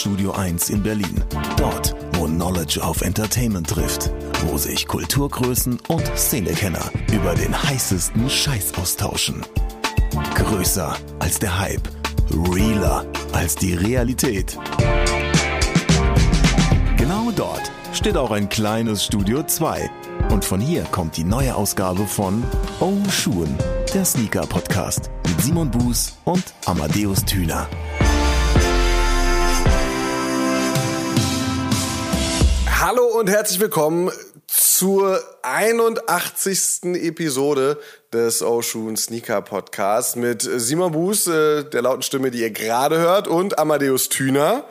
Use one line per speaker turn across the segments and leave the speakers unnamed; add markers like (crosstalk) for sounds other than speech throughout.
Studio 1 in Berlin. Dort, wo Knowledge auf Entertainment trifft. Wo sich Kulturgrößen und Szenekenner über den heißesten Scheiß austauschen. Größer als der Hype. Realer als die Realität. Genau dort steht auch ein kleines Studio 2. Und von hier kommt die neue Ausgabe von Oh Schuhen, der Sneaker-Podcast mit Simon Buß und Amadeus Thüner.
Hallo und herzlich willkommen zur 81. Episode des Ocean Sneaker Podcasts mit Simon Buß, äh, der lauten Stimme, die ihr gerade hört, und Amadeus Thüner.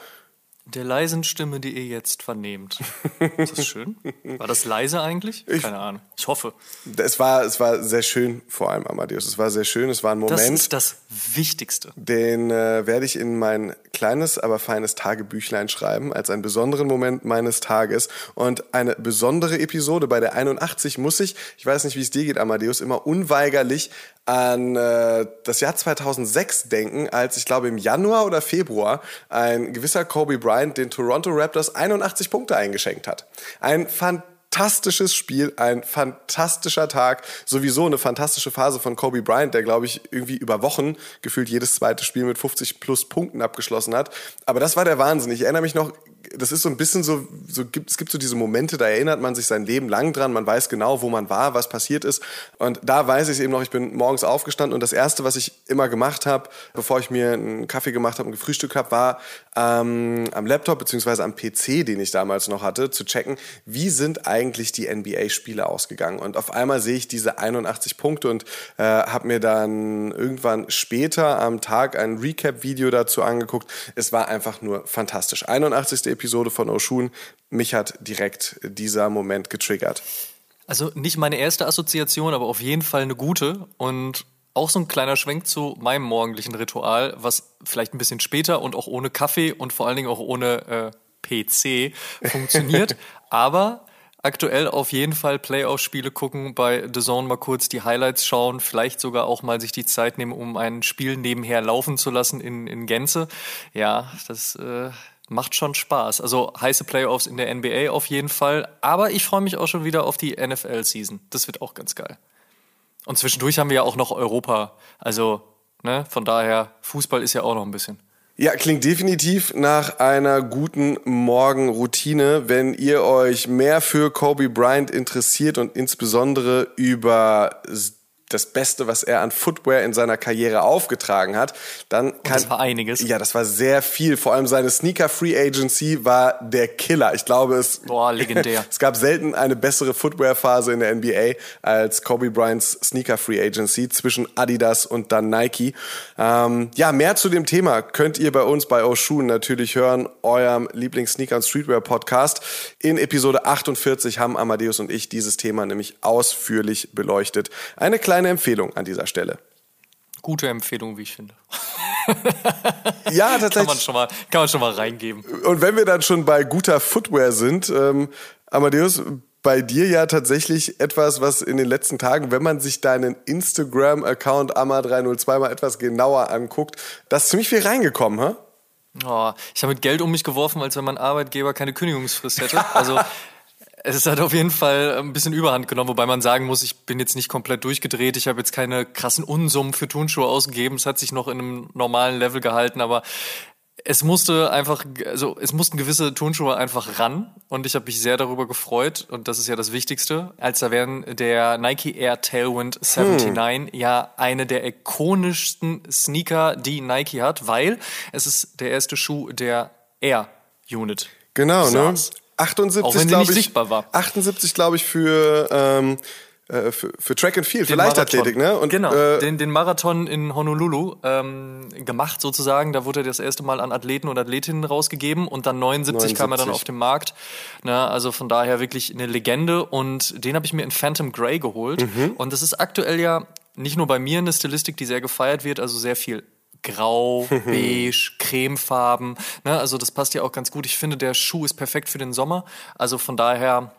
Der leisen Stimme, die ihr jetzt vernehmt. (laughs) Ist das schön? War das leise eigentlich? Keine Ahnung. Ich hoffe.
Es war, es war sehr schön, vor allem Amadeus. Es war sehr schön. Es war ein Moment.
Das ist das Wichtigste.
Den äh, werde ich in mein kleines, aber feines Tagebüchlein schreiben, als einen besonderen Moment meines Tages. Und eine besondere Episode bei der 81 muss ich, ich weiß nicht, wie es dir geht, Amadeus, immer unweigerlich an äh, das Jahr 2006 denken, als ich glaube im Januar oder Februar ein gewisser Kobe Bryant den Toronto Raptors 81 Punkte eingeschenkt hat. Ein fantastisches Spiel, ein fantastischer Tag, sowieso eine fantastische Phase von Kobe Bryant, der glaube ich irgendwie über Wochen gefühlt jedes zweite Spiel mit 50 plus Punkten abgeschlossen hat. Aber das war der Wahnsinn. Ich erinnere mich noch das ist so ein bisschen so, so gibt, es gibt so diese Momente, da erinnert man sich sein Leben lang dran, man weiß genau, wo man war, was passiert ist. Und da weiß ich es eben noch, ich bin morgens aufgestanden und das Erste, was ich immer gemacht habe, bevor ich mir einen Kaffee gemacht habe und gefrühstückt habe, war ähm, am Laptop beziehungsweise am PC, den ich damals noch hatte, zu checken, wie sind eigentlich die NBA-Spiele ausgegangen. Und auf einmal sehe ich diese 81 Punkte und äh, habe mir dann irgendwann später am Tag ein Recap-Video dazu angeguckt. Es war einfach nur fantastisch. 81. Episode von Oshun. Mich hat direkt dieser Moment getriggert.
Also nicht meine erste Assoziation, aber auf jeden Fall eine gute und auch so ein kleiner Schwenk zu meinem morgendlichen Ritual, was vielleicht ein bisschen später und auch ohne Kaffee und vor allen Dingen auch ohne äh, PC funktioniert, (laughs) aber aktuell auf jeden Fall Playoff-Spiele gucken, bei The Zone mal kurz die Highlights schauen, vielleicht sogar auch mal sich die Zeit nehmen, um ein Spiel nebenher laufen zu lassen in, in Gänze. Ja, das äh, macht schon Spaß. Also heiße Playoffs in der NBA auf jeden Fall. Aber ich freue mich auch schon wieder auf die NFL-Season. Das wird auch ganz geil. Und zwischendurch haben wir ja auch noch Europa. Also, ne, von daher, Fußball ist ja auch noch ein bisschen.
Ja, klingt definitiv nach einer guten Morgenroutine. Wenn ihr euch mehr für Kobe Bryant interessiert und insbesondere über das Beste, was er an Footwear in seiner Karriere aufgetragen hat, dann kann.
das war einiges.
Ja, das war sehr viel. Vor allem seine Sneaker Free Agency war der Killer. Ich glaube, es.
Boah, legendär. (laughs)
es gab selten eine bessere Footwear-Phase in der NBA als Kobe Bryants Sneaker Free Agency zwischen Adidas und dann Nike. Ähm, ja, mehr zu dem Thema könnt ihr bei uns bei Oshun natürlich hören, eurem Lieblings-Sneaker und Streetwear Podcast. In Episode 48 haben Amadeus und ich dieses Thema nämlich ausführlich beleuchtet. Eine kleine kleine Empfehlung an dieser Stelle.
Gute Empfehlung, wie ich finde. (laughs)
ja, tatsächlich. Kann
man, schon mal, kann man schon mal reingeben.
Und wenn wir dann schon bei guter Footwear sind, ähm, Amadeus, bei dir ja tatsächlich etwas, was in den letzten Tagen, wenn man sich deinen Instagram-Account AMA302 mal etwas genauer anguckt, da ist ziemlich viel reingekommen, hä?
Oh, ich habe mit Geld um mich geworfen, als wenn mein Arbeitgeber keine Kündigungsfrist hätte. (laughs) Also es hat auf jeden Fall ein bisschen Überhand genommen, wobei man sagen muss, ich bin jetzt nicht komplett durchgedreht. Ich habe jetzt keine krassen Unsummen für Turnschuhe ausgegeben. Es hat sich noch in einem normalen Level gehalten, aber es musste einfach, also es mussten gewisse Turnschuhe einfach ran und ich habe mich sehr darüber gefreut und das ist ja das Wichtigste, als da wären der Nike Air Tailwind 79 hm. ja eine der ikonischsten Sneaker, die Nike hat, weil es ist der erste Schuh der Air Unit.
Genau, ne? 78,
glaube ich. sichtbar war.
78, glaube ich, für, ähm, äh, für, für Track and Field, den für Leichtathletik, ne?
Und, genau, äh, den, den Marathon in Honolulu ähm, gemacht sozusagen. Da wurde er das erste Mal an Athleten und Athletinnen rausgegeben und dann 79, 79. kam er dann auf den Markt. Ne? Also von daher wirklich eine Legende und den habe ich mir in Phantom Grey geholt. Mhm. Und das ist aktuell ja nicht nur bei mir eine Stilistik, die sehr gefeiert wird, also sehr viel grau, (laughs) beige, cremefarben. Ne? Also das passt ja auch ganz gut. Ich finde, der Schuh ist perfekt für den Sommer. Also von daher,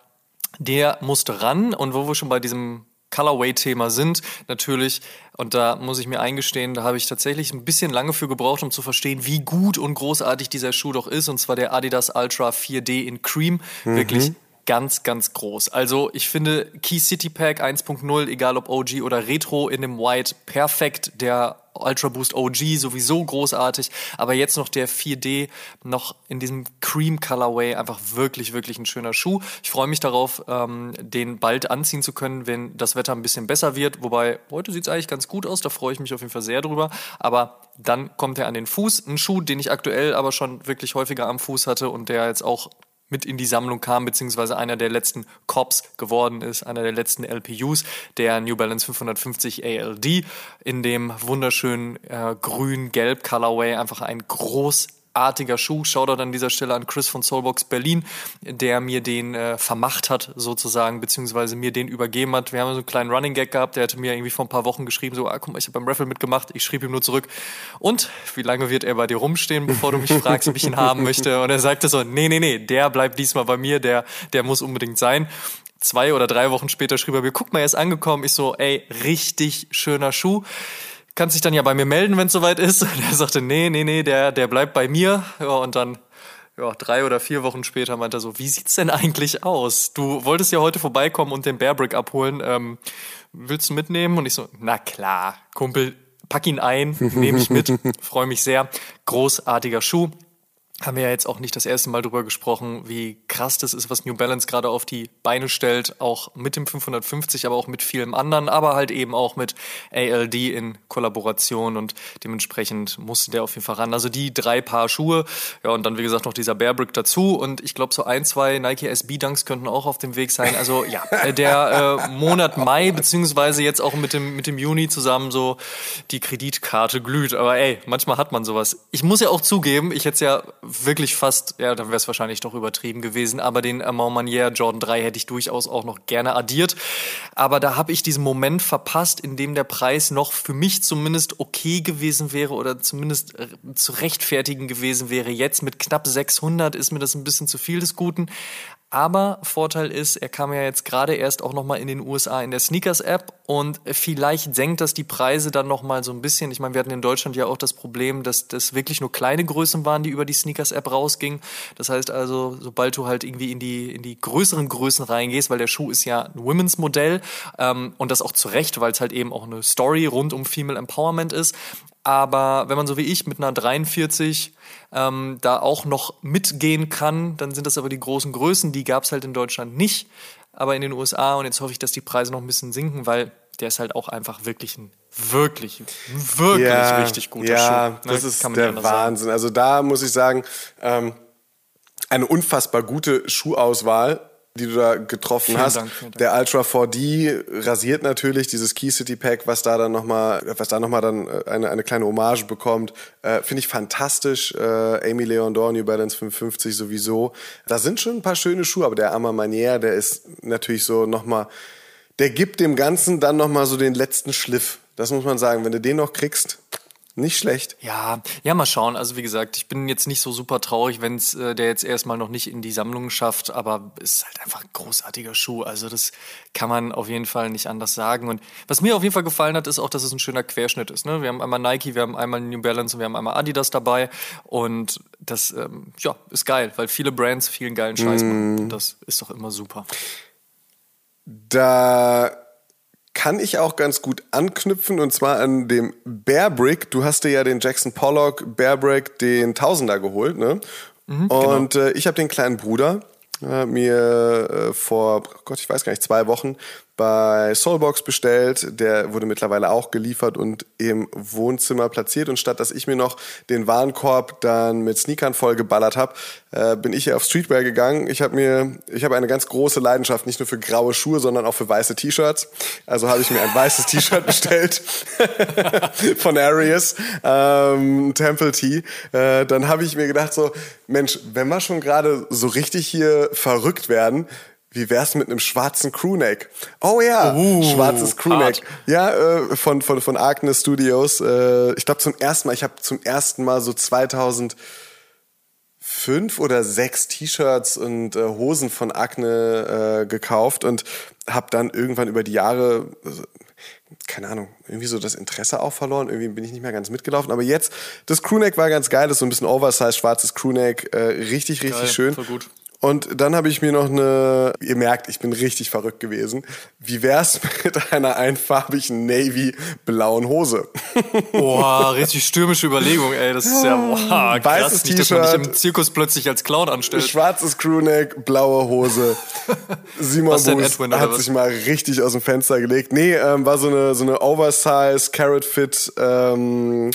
der musste ran. Und wo wir schon bei diesem Colorway-Thema sind, natürlich. Und da muss ich mir eingestehen, da habe ich tatsächlich ein bisschen lange für gebraucht, um zu verstehen, wie gut und großartig dieser Schuh doch ist. Und zwar der Adidas Ultra 4D in Cream. Mhm. Wirklich ganz, ganz groß. Also ich finde Key City Pack 1.0, egal ob OG oder Retro in dem White, perfekt. Der Ultra Boost OG sowieso großartig, aber jetzt noch der 4D noch in diesem Cream Colorway einfach wirklich, wirklich ein schöner Schuh. Ich freue mich darauf, ähm, den bald anziehen zu können, wenn das Wetter ein bisschen besser wird. Wobei heute sieht es eigentlich ganz gut aus, da freue ich mich auf jeden Fall sehr drüber. Aber dann kommt er an den Fuß. Ein Schuh, den ich aktuell aber schon wirklich häufiger am Fuß hatte und der jetzt auch mit in die Sammlung kam, beziehungsweise einer der letzten Cops geworden ist, einer der letzten LPUs, der New Balance 550 ALD in dem wunderschönen äh, grün-gelb Colorway, einfach ein groß artiger Schuh. Shoutout an dieser Stelle an Chris von Soulbox Berlin, der mir den äh, vermacht hat sozusagen, beziehungsweise mir den übergeben hat. Wir haben so einen kleinen Running Gag gehabt, der hatte mir irgendwie vor ein paar Wochen geschrieben, so, ah, guck mal, ich habe beim Raffle mitgemacht. Ich schrieb ihm nur zurück. Und wie lange wird er bei dir rumstehen, bevor du mich (laughs) fragst, ob ich ihn haben möchte? Und er sagte so, nee, nee, nee, der bleibt diesmal bei mir, der, der muss unbedingt sein zwei oder drei Wochen später schrieb er mir, guck mal, er ist angekommen. Ich so, ey, richtig schöner Schuh kannst dich dann ja bei mir melden, wenn es soweit ist. (laughs) Und er sagte, nee, nee, nee, der, der bleibt bei mir. Ja, und dann ja, drei oder vier Wochen später meinte er so, wie sieht's denn eigentlich aus? Du wolltest ja heute vorbeikommen und den Bearbrick abholen. Ähm, willst du mitnehmen? Und ich so, na klar, Kumpel, pack ihn ein, nehme ich mit, (laughs) freue mich sehr. Großartiger Schuh haben wir ja jetzt auch nicht das erste Mal drüber gesprochen, wie krass das ist, was New Balance gerade auf die Beine stellt, auch mit dem 550, aber auch mit vielem anderen, aber halt eben auch mit ALD in Kollaboration und dementsprechend musste der auf jeden Fall ran. Also die drei Paar Schuhe, ja und dann wie gesagt noch dieser Bearbrick dazu und ich glaube so ein, zwei Nike SB Dunks könnten auch auf dem Weg sein. Also ja, (laughs) der äh, Monat Mai beziehungsweise jetzt auch mit dem mit dem Juni zusammen so die Kreditkarte glüht. Aber ey, manchmal hat man sowas. Ich muss ja auch zugeben, ich hätte ja wirklich fast, ja, dann wäre es wahrscheinlich doch übertrieben gewesen, aber den Amand Manier Jordan 3 hätte ich durchaus auch noch gerne addiert. Aber da habe ich diesen Moment verpasst, in dem der Preis noch für mich zumindest okay gewesen wäre oder zumindest äh, zu rechtfertigen gewesen wäre. Jetzt mit knapp 600 ist mir das ein bisschen zu viel des Guten. Aber Vorteil ist, er kam ja jetzt gerade erst auch nochmal in den USA in der Sneakers-App und vielleicht senkt das die Preise dann nochmal so ein bisschen. Ich meine, wir hatten in Deutschland ja auch das Problem, dass das wirklich nur kleine Größen waren, die über die Sneakers-App rausgingen. Das heißt also, sobald du halt irgendwie in die, in die größeren Größen reingehst, weil der Schuh ist ja ein Women's-Modell ähm, und das auch zu Recht, weil es halt eben auch eine Story rund um Female Empowerment ist. Aber wenn man so wie ich mit einer 43 ähm, da auch noch mitgehen kann, dann sind das aber die großen Größen. Die gab es halt in Deutschland nicht, aber in den USA. Und jetzt hoffe ich, dass die Preise noch ein bisschen sinken, weil der ist halt auch einfach wirklich ein wirklich, wirklich
ja,
richtig guter
ja,
Schuh.
Ja, ne? das ist der Wahnsinn. Sagen. Also da muss ich sagen, ähm, eine unfassbar gute Schuhauswahl die du da getroffen vielen hast. Dank, Dank. Der Ultra 4D rasiert natürlich dieses Key City Pack, was da dann nochmal, was da nochmal dann äh, eine, eine kleine Hommage bekommt. Äh, Finde ich fantastisch. Äh, Amy Leon Dor, New Balance 550 sowieso. Da sind schon ein paar schöne Schuhe, aber der Arma Manier, der ist natürlich so nochmal, der gibt dem Ganzen dann nochmal so den letzten Schliff. Das muss man sagen. Wenn du den noch kriegst, nicht schlecht.
Ja, ja, mal schauen. Also wie gesagt, ich bin jetzt nicht so super traurig, wenn es äh, der jetzt erstmal noch nicht in die Sammlung schafft, aber es ist halt einfach ein großartiger Schuh. Also das kann man auf jeden Fall nicht anders sagen. Und was mir auf jeden Fall gefallen hat, ist auch, dass es ein schöner Querschnitt ist. Ne? Wir haben einmal Nike, wir haben einmal New Balance und wir haben einmal Adidas dabei. Und das ähm, ja, ist geil, weil viele Brands vielen geilen Scheiß mm. machen. Und das ist doch immer super.
Da kann ich auch ganz gut anknüpfen und zwar an dem Bearbrick. Du hast dir ja den Jackson Pollock Bearbrick den Tausender geholt, ne? Mhm, und genau. äh, ich habe den kleinen Bruder äh, mir äh, vor, Gott, ich weiß gar nicht, zwei Wochen bei Soulbox bestellt. Der wurde mittlerweile auch geliefert und im Wohnzimmer platziert. Und statt dass ich mir noch den Warenkorb dann mit Sneakern vollgeballert habe, äh, bin ich hier auf Streetwear gegangen. Ich habe mir, ich habe eine ganz große Leidenschaft, nicht nur für graue Schuhe, sondern auch für weiße T-Shirts. Also habe ich mir ein weißes T-Shirt (laughs) bestellt (laughs) von Arius, ähm, Temple Tee. Äh, dann habe ich mir gedacht so, Mensch, wenn wir schon gerade so richtig hier verrückt werden, wie wär's mit einem schwarzen Crewneck? Oh ja, uh, schwarzes Crewneck. Hart. Ja, äh, von, von, von Agnes Studios. Äh, ich glaube zum ersten Mal, ich habe zum ersten Mal so 2014 fünf oder sechs T-Shirts und äh, Hosen von Akne äh, gekauft und habe dann irgendwann über die Jahre also, keine Ahnung, irgendwie so das Interesse auch verloren. Irgendwie bin ich nicht mehr ganz mitgelaufen. Aber jetzt, das Crewneck war ganz geil. Das ist so ein bisschen Oversize, schwarzes Crewneck. Äh, richtig, richtig
Geil,
schön.
voll gut.
Und dann habe ich mir noch eine, ihr merkt, ich bin richtig verrückt gewesen. Wie wär's (laughs) mit einer einfarbigen Navy-blauen Hose? (laughs)
Boah, richtig stürmische Überlegung, ey. Das ist ja boah, krass,
Weißes
nicht, dass man dich im Zirkus plötzlich als Clown anstellt.
Schwarzes Crewneck, blaue Hose. (laughs) Simon
Was Edwin,
hat sich mal richtig aus dem Fenster gelegt. Nee, ähm, war so eine, so eine Oversize Carrot Fit ähm,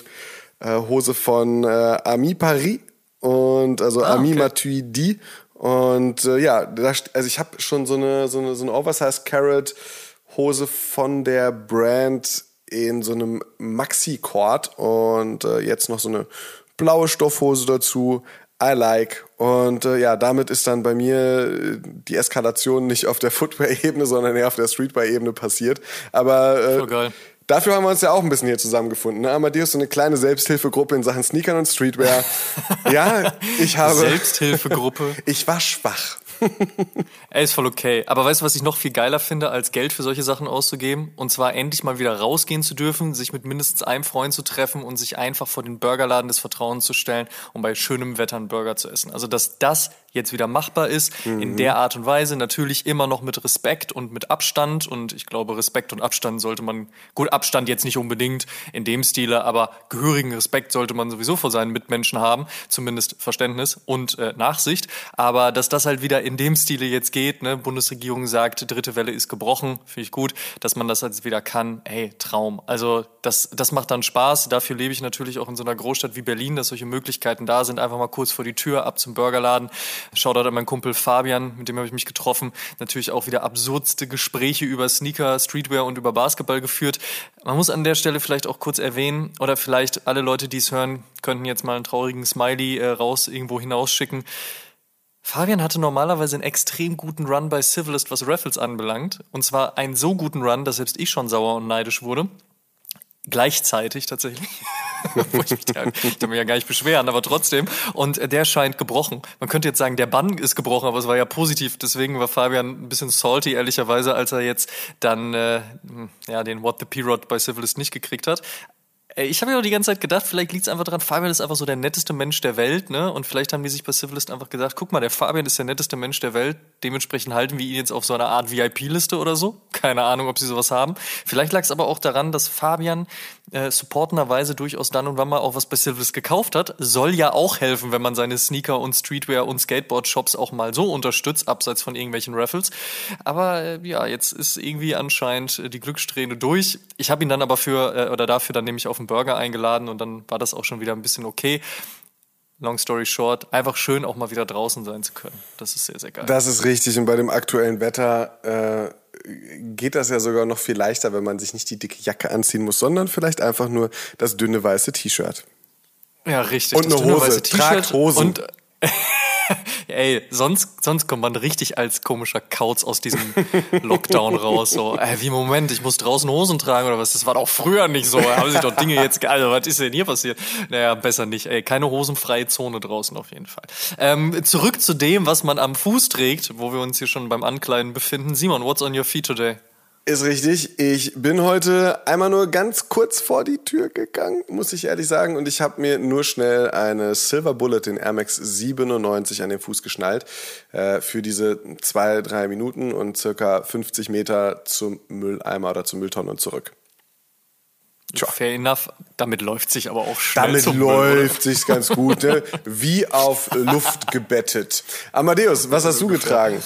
äh, Hose von äh, Ami Paris und also
Ah,
Ami
okay.
Matuidi. Und äh, ja, da, also ich habe schon so eine, so eine, so eine Oversize Carrot Hose von der Brand in so einem Maxi-Cord und äh, jetzt noch so eine blaue Stoffhose dazu. I like. Und äh, ja, damit ist dann bei mir äh, die Eskalation nicht auf der (laughs) Footwear-Ebene, sondern eher auf der Streetwear-Ebene passiert. Aber äh. Dafür haben wir uns ja auch ein bisschen hier zusammengefunden. Ne? Amadeus, so eine kleine Selbsthilfegruppe in Sachen Sneakern und Streetwear. (laughs) ja, ich habe.
Selbsthilfegruppe.
Ich war schwach.
Ey, ist voll okay. Aber weißt du, was ich noch viel geiler finde, als Geld für solche Sachen auszugeben? Und zwar endlich mal wieder rausgehen zu dürfen, sich mit mindestens einem Freund zu treffen und sich einfach vor den Burgerladen des Vertrauens zu stellen und bei schönem Wetter einen Burger zu essen. Also, dass das jetzt wieder machbar ist, in der Art und Weise, natürlich immer noch mit Respekt und mit Abstand. Und ich glaube, Respekt und Abstand sollte man, gut, Abstand jetzt nicht unbedingt in dem Stile, aber gehörigen Respekt sollte man sowieso vor seinen Mitmenschen haben, zumindest Verständnis und äh, Nachsicht. Aber dass das halt wieder in dem Stile jetzt geht, ne, Bundesregierung sagt, dritte Welle ist gebrochen, finde ich gut, dass man das jetzt wieder kann, hey, Traum. Also das, das macht dann Spaß. Dafür lebe ich natürlich auch in so einer Großstadt wie Berlin, dass solche Möglichkeiten da sind, einfach mal kurz vor die Tür, ab zum Burgerladen. Shoutout an meinen Kumpel Fabian, mit dem habe ich mich getroffen. Natürlich auch wieder absurdste Gespräche über Sneaker, Streetwear und über Basketball geführt. Man muss an der Stelle vielleicht auch kurz erwähnen, oder vielleicht alle Leute, die es hören, könnten jetzt mal einen traurigen Smiley äh, raus irgendwo hinausschicken. Fabian hatte normalerweise einen extrem guten Run bei Civilist, was Raffles anbelangt. Und zwar einen so guten Run, dass selbst ich schon sauer und neidisch wurde. Gleichzeitig tatsächlich. (laughs) Ich mich darf mich ja gar nicht beschweren, aber trotzdem. Und der scheint gebrochen. Man könnte jetzt sagen, der Bann ist gebrochen, aber es war ja positiv. Deswegen war Fabian ein bisschen salty, ehrlicherweise, als er jetzt dann äh, ja, den What the P-Rod bei Civilist nicht gekriegt hat. Ey, Ich habe ja auch die ganze Zeit gedacht, vielleicht liegt es einfach daran, Fabian ist einfach so der netteste Mensch der Welt, ne? Und vielleicht haben die sich bei Civilist einfach gesagt, guck mal, der Fabian ist der netteste Mensch der Welt, dementsprechend halten wir ihn jetzt auf so einer Art VIP-Liste oder so. Keine Ahnung, ob sie sowas haben. Vielleicht lag es aber auch daran, dass Fabian äh, supportenderweise durchaus dann und wann mal auch was bei Civilist gekauft hat. Soll ja auch helfen, wenn man seine Sneaker und Streetwear und Skateboard-Shops auch mal so unterstützt, abseits von irgendwelchen Raffles. Aber äh, ja, jetzt ist irgendwie anscheinend äh, die Glückssträhne durch. Ich habe ihn dann aber für äh, oder dafür dann nämlich auf einen Burger eingeladen und dann war das auch schon wieder ein bisschen okay. Long story short, einfach schön auch mal wieder draußen sein zu können. Das ist sehr, sehr geil.
Das ist richtig. Und bei dem aktuellen Wetter äh, geht das ja sogar noch viel leichter, wenn man sich nicht die dicke Jacke anziehen muss, sondern vielleicht einfach nur das dünne weiße T-Shirt.
Ja, richtig.
Und eine Hose.
weiße
Tragt
T-Shirt
Hosen.
Und (laughs) (laughs) ey, sonst, sonst kommt man richtig als komischer Kauz aus diesem Lockdown (laughs) raus. So, ey, wie Moment, ich muss draußen Hosen tragen oder was? Das war doch früher nicht so. Haben sich doch Dinge jetzt, also was ist denn hier passiert? Naja, besser nicht. Ey, keine hosenfreie Zone draußen auf jeden Fall. Ähm, zurück zu dem, was man am Fuß trägt, wo wir uns hier schon beim Ankleiden befinden. Simon, what's on your feet today?
Ist richtig. Ich bin heute einmal nur ganz kurz vor die Tür gegangen, muss ich ehrlich sagen. Und ich habe mir nur schnell eine Silver Bullet, den Air Max 97, an den Fuß geschnallt. Äh, für diese zwei, drei Minuten und circa 50 Meter zum Mülleimer oder zur Mülltonne und zurück. Tja.
Fair enough. Damit läuft sich aber auch schnell
Damit
zum
läuft sich's ganz gut, ne? Wie auf Luft gebettet. Amadeus, was hast du getragen?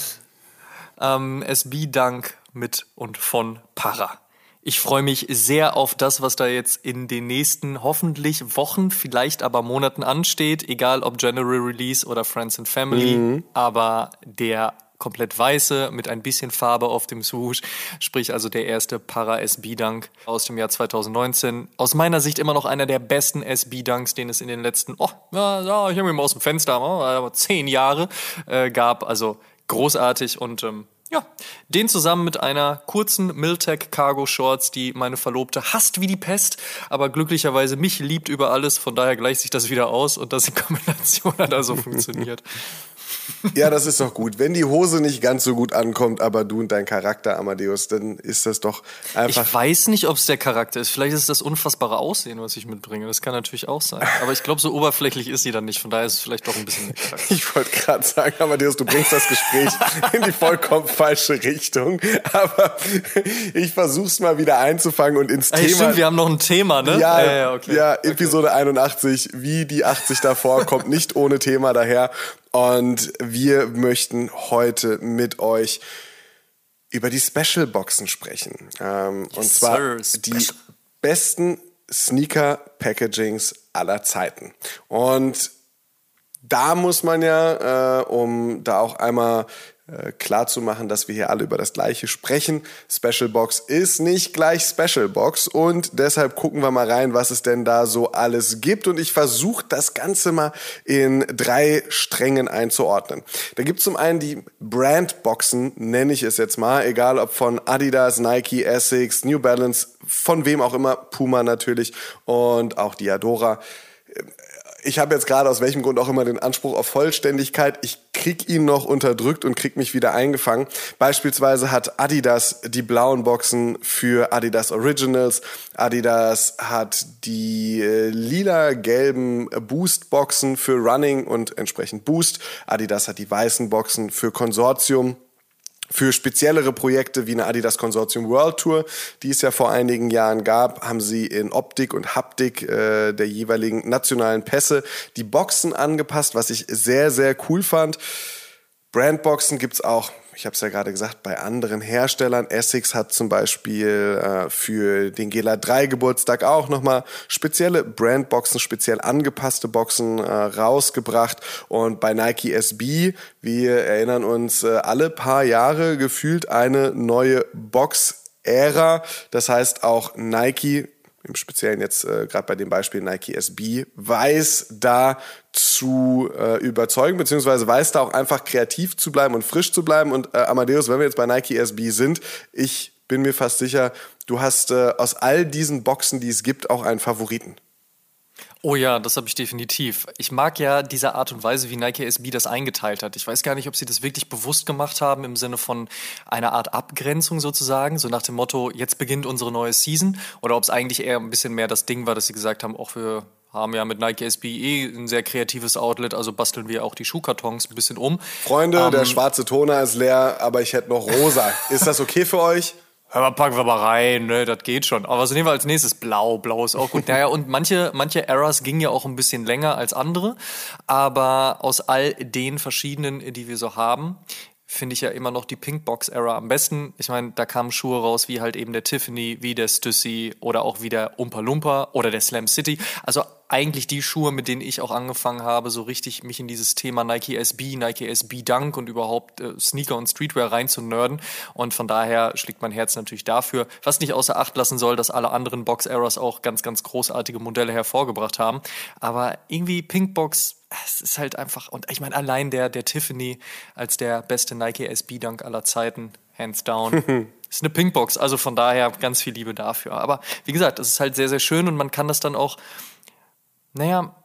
ähm, SB Dank mit und von Para. Ich freue mich sehr auf das, was da jetzt in den nächsten hoffentlich Wochen, vielleicht aber Monaten ansteht, egal ob General Release oder Friends and Family, aber der komplett weiße mit ein bisschen Farbe auf dem Swoosh, sprich also der erste Para SB Dunk aus dem Jahr 2019. Aus meiner Sicht immer noch einer der besten SB Dunks, den es in den letzten, oh, ja, ja ich habe ihn mal aus dem Fenster, oh, aber zehn Jahre äh, gab. Also großartig und ähm, Ja, den zusammen mit einer kurzen Miltech Cargo Shorts, die meine Verlobte hasst wie die Pest, aber glücklicherweise mich liebt über alles, von daher gleicht sich das wieder aus und das in Kombination hat also (laughs) funktioniert.
Ja, das ist doch gut. Wenn die Hose nicht ganz so gut ankommt, aber du und dein Charakter, Amadeus, dann ist das doch einfach.
Ich weiß nicht, ob es der Charakter ist. Vielleicht ist es das unfassbare Aussehen, was ich mitbringe. Das kann natürlich auch sein. Aber ich glaube, so oberflächlich ist sie dann nicht. Von daher ist es vielleicht doch ein bisschen. (laughs)
Ich wollte gerade sagen, Amadeus, du bringst das Gespräch in die vollkommen falsche Richtung. Aber ich versuch's mal wieder einzufangen und ins
Ey,
Thema.
Stimmt, wir haben noch ein Thema, ne?
Ja,
ja,
ja,
okay.
ja, Episode 81, wie die 80 davor, kommt nicht ohne Thema daher. Und wir möchten heute mit euch über die Special Boxen sprechen. Ähm, und
Yes,
zwar
sir,
die besten Sneaker-Packagings aller Zeiten. Und da muss man ja, äh, um da auch einmal klar zu machen, dass wir hier alle über das Gleiche sprechen. Special Box ist nicht gleich Special Box und deshalb gucken wir mal rein, was es denn da so alles gibt und ich versuche das Ganze mal in drei Strängen einzuordnen. Da gibt es zum einen die Brandboxen, nenne ich es jetzt mal, egal ob von Adidas, Nike, Essex, New Balance, von wem auch immer, Puma natürlich und auch Diadora ich habe jetzt gerade aus welchem Grund auch immer den Anspruch auf Vollständigkeit. Ich krieg ihn noch unterdrückt und krieg mich wieder eingefangen. Beispielsweise hat Adidas die blauen Boxen für Adidas Originals. Adidas hat die äh, lila-gelben Boost-Boxen für Running und entsprechend Boost. Adidas hat die weißen Boxen für Konsortium. Für speziellere Projekte wie eine Adidas Consortium World Tour, die es ja vor einigen Jahren gab, haben sie in Optik und Haptik äh, der jeweiligen nationalen Pässe die Boxen angepasst, was ich sehr, sehr cool fand. Brandboxen gibt's auch, ich habe es ja gerade gesagt, bei anderen Herstellern. Essex hat zum Beispiel äh, für den Gela 3 Geburtstag auch nochmal spezielle Brandboxen, speziell angepasste Boxen äh, rausgebracht. Und bei Nike SB, wir erinnern uns äh, alle paar Jahre gefühlt eine neue Box-Ära. Das heißt auch Nike im Speziellen jetzt äh, gerade bei dem Beispiel Nike SB, weiß da zu äh, überzeugen, beziehungsweise weiß da auch einfach kreativ zu bleiben und frisch zu bleiben. Und äh, Amadeus, wenn wir jetzt bei Nike SB sind, ich bin mir fast sicher, du hast äh, aus all diesen Boxen, die es gibt, auch einen Favoriten.
Oh ja, das habe ich definitiv. Ich mag ja diese Art und Weise, wie Nike SB das eingeteilt hat. Ich weiß gar nicht, ob sie das wirklich bewusst gemacht haben im Sinne von einer Art Abgrenzung sozusagen, so nach dem Motto, jetzt beginnt unsere neue Season, oder ob es eigentlich eher ein bisschen mehr das Ding war, dass sie gesagt haben, auch wir haben ja mit Nike SB eh ein sehr kreatives Outlet, also basteln wir auch die Schuhkartons ein bisschen um.
Freunde,
Ähm,
der schwarze Toner ist leer, aber ich hätte noch rosa. ist das okay für euch?
Hör mal, packen wir mal rein, ne, das geht schon. Aber was nehmen wir als nächstes? Blau, blau ist auch gut. Naja, und manche, manche Eras gingen ja auch ein bisschen länger als andere. Aber aus all den verschiedenen, die wir so haben, finde ich ja immer noch die Pinkbox-Era am besten. Ich meine, da kamen Schuhe raus wie halt eben der Tiffany, wie der Stussy oder auch wie der Umpa Lumpa oder der Slam City. Also eigentlich die Schuhe, mit denen ich auch angefangen habe, so richtig mich in dieses Thema Nike SB, Nike SB Dunk und überhaupt äh, Sneaker und Streetwear reinzunörden. Und von daher schlägt mein Herz natürlich dafür, was nicht außer Acht lassen soll, dass alle anderen Box-Eras auch ganz, ganz großartige Modelle hervorgebracht haben. Aber irgendwie Pinkbox es ist halt einfach, und ich meine, allein der, der Tiffany als der beste Nike SB-Dunk aller Zeiten, hands down, (laughs) ist eine Pinkbox. Also von daher ganz viel Liebe dafür. Aber wie gesagt, es ist halt sehr, sehr schön und man kann das dann auch, naja,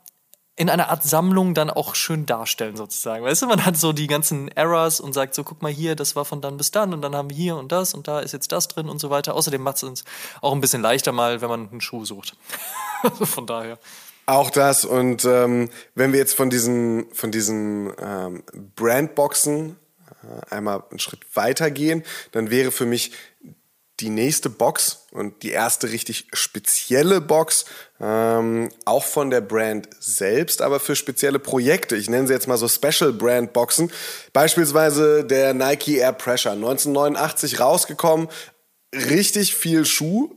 in einer Art Sammlung dann auch schön darstellen sozusagen. Weißt du, man hat so die ganzen Errors und sagt so, guck mal hier, das war von dann bis dann und dann haben wir hier und das und da ist jetzt das drin und so weiter. Außerdem macht es uns auch ein bisschen leichter mal, wenn man einen Schuh sucht. (laughs) also von daher.
Auch das und ähm, wenn wir jetzt von diesen von diesen ähm, Brandboxen äh, einmal einen Schritt weiter gehen, dann wäre für mich die nächste Box und die erste richtig spezielle Box, ähm, auch von der Brand selbst, aber für spezielle Projekte. Ich nenne sie jetzt mal so Special Brand Boxen. Beispielsweise der Nike Air Pressure, 1989 rausgekommen, richtig viel Schuh,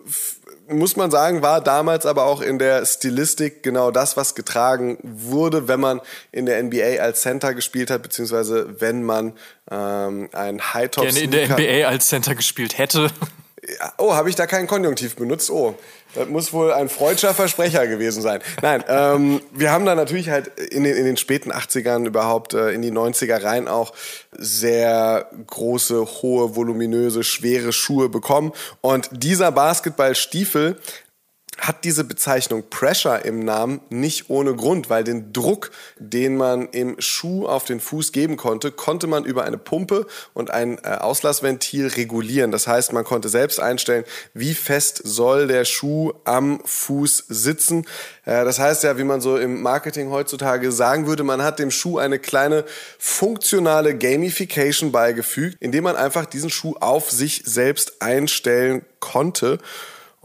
muss man sagen, war damals aber auch in der Stilistik genau das, was getragen wurde, wenn man in der NBA als Center gespielt hat, beziehungsweise wenn man ähm, ein High-Top
Gerne in der NBA als Center gespielt hätte.
Oh, habe ich da keinen Konjunktiv benutzt? Oh, das muss wohl ein freudscher Versprecher gewesen sein. Nein, ähm, wir haben da natürlich halt in den, in den späten 80ern überhaupt äh, in die 90er rein auch sehr große, hohe, voluminöse, schwere Schuhe bekommen. Und dieser Basketballstiefel hat diese Bezeichnung Pressure im Namen nicht ohne Grund, weil den Druck, den man im Schuh auf den Fuß geben konnte, konnte man über eine Pumpe und ein äh, Auslassventil regulieren. Das heißt, man konnte selbst einstellen, wie fest soll der Schuh am Fuß sitzen. Äh, das heißt ja, wie man so im Marketing heutzutage sagen würde, man hat dem Schuh eine kleine funktionale Gamification beigefügt, indem man einfach diesen Schuh auf sich selbst einstellen konnte.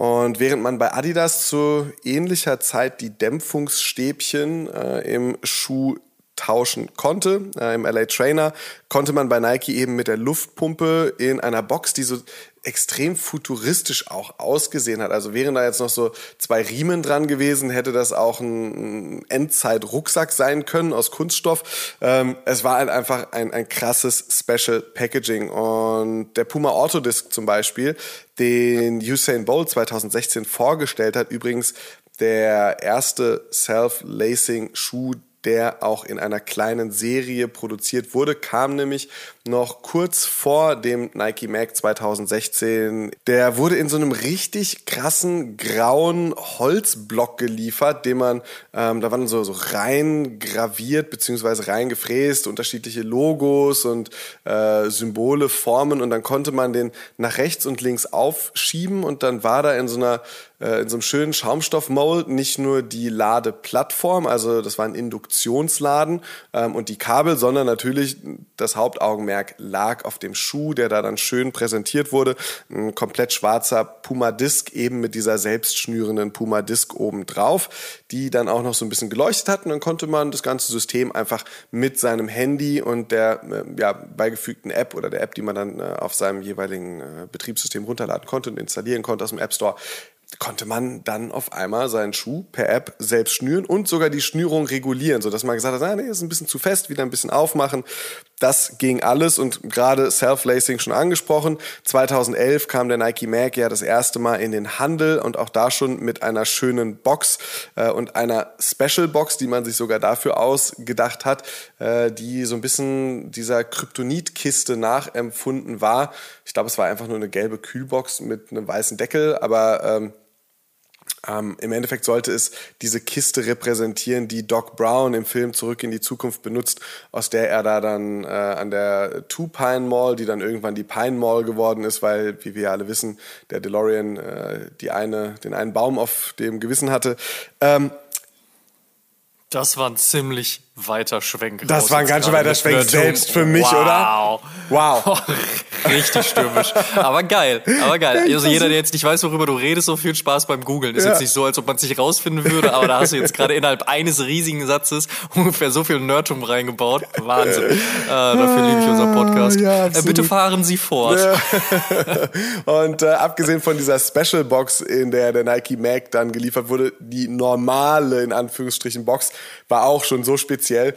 Und während man bei Adidas zu ähnlicher Zeit die Dämpfungsstäbchen äh, im Schuh tauschen konnte, äh, im LA Trainer, konnte man bei Nike eben mit der Luftpumpe in einer Box, die so extrem futuristisch auch ausgesehen hat. Also wären da jetzt noch so zwei Riemen dran gewesen, hätte das auch ein Endzeit-Rucksack sein können aus Kunststoff. Ähm, es war halt einfach ein, ein krasses Special Packaging. Und der Puma Autodisc zum Beispiel, den Usain Bolt 2016 vorgestellt hat, übrigens der erste Self-Lacing-Schuh, der auch in einer kleinen Serie produziert wurde, kam nämlich noch kurz vor dem Nike Mac 2016. Der wurde in so einem richtig krassen grauen Holzblock geliefert, den man, ähm, da waren so, so rein graviert beziehungsweise rein gefräst, unterschiedliche Logos und äh, Symbole, Formen und dann konnte man den nach rechts und links aufschieben und dann war da in so einer äh, in so einem schönen Schaumstoffmold nicht nur die Ladeplattform, also das war ein Induktionsladen ähm, und die Kabel, sondern natürlich das Hauptaugenmerk lag auf dem Schuh, der da dann schön präsentiert wurde. Ein komplett schwarzer Puma Disc eben mit dieser selbstschnürenden Puma Disc oben drauf, die dann auch noch so ein bisschen geleuchtet hat und dann konnte man das ganze System einfach mit seinem Handy und der äh, ja, beigefügten App oder der App, die man dann äh, auf seinem jeweiligen äh, Betriebssystem runterladen konnte und installieren konnte aus dem App Store, konnte man dann auf einmal seinen Schuh per App selbst schnüren und sogar die Schnürung regulieren, so dass man gesagt hat, ah, nee, ist ein bisschen zu fest, wieder ein bisschen aufmachen. Das ging alles und gerade Self-Lacing schon angesprochen. 2011 kam der Nike Mag ja das erste Mal in den Handel und auch da schon mit einer schönen Box äh, und einer Special Box, die man sich sogar dafür ausgedacht hat, äh, die so ein bisschen dieser Kryptonit-Kiste nachempfunden war. Ich glaube, es war einfach nur eine gelbe Kühlbox mit einem weißen Deckel, aber ähm, ähm, Im Endeffekt sollte es diese Kiste repräsentieren, die Doc Brown im Film Zurück in die Zukunft benutzt, aus der er da dann äh, an der Two Pine Mall, die dann irgendwann die Pine Mall geworden ist, weil, wie wir alle wissen, der DeLorean äh, die eine, den einen Baum auf dem Gewissen hatte. Ähm,
das war ein ziemlich weiter Schwenk.
Das war ein ganz schön weiter Schwenk, selbst für mich,
wow.
oder?
Wow. (laughs) Richtig stürmisch. Aber geil, aber geil. Also jeder, der jetzt nicht weiß, worüber du redest, so viel Spaß beim Googlen. Ist ja. jetzt nicht so, als ob man es nicht rausfinden würde, aber da hast du jetzt gerade innerhalb eines riesigen Satzes (laughs) ungefähr so viel Nerdtum reingebaut. Wahnsinn. Äh, dafür liebe ich unser Podcast. Ja, äh, bitte fahren Sie fort. Ja. (laughs)
Und äh, abgesehen von dieser Special Box, in der der Nike Mag dann geliefert wurde, die normale, in Anführungsstrichen, Box, war auch schon so speziell.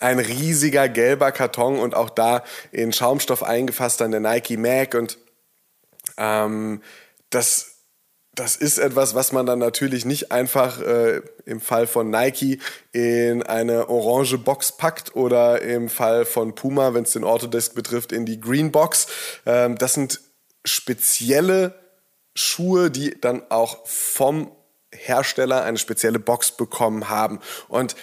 Ein riesiger gelber Karton und auch da in Schaumstoff eingefasst dann der Nike Mag und ähm, das das ist etwas, was man dann natürlich nicht einfach äh, im Fall von Nike in eine orange Box packt oder im Fall von Puma, wenn es den Autodesk betrifft, in die Green Box. Ähm, das sind spezielle Schuhe, die dann auch vom Hersteller eine spezielle Box bekommen haben. Und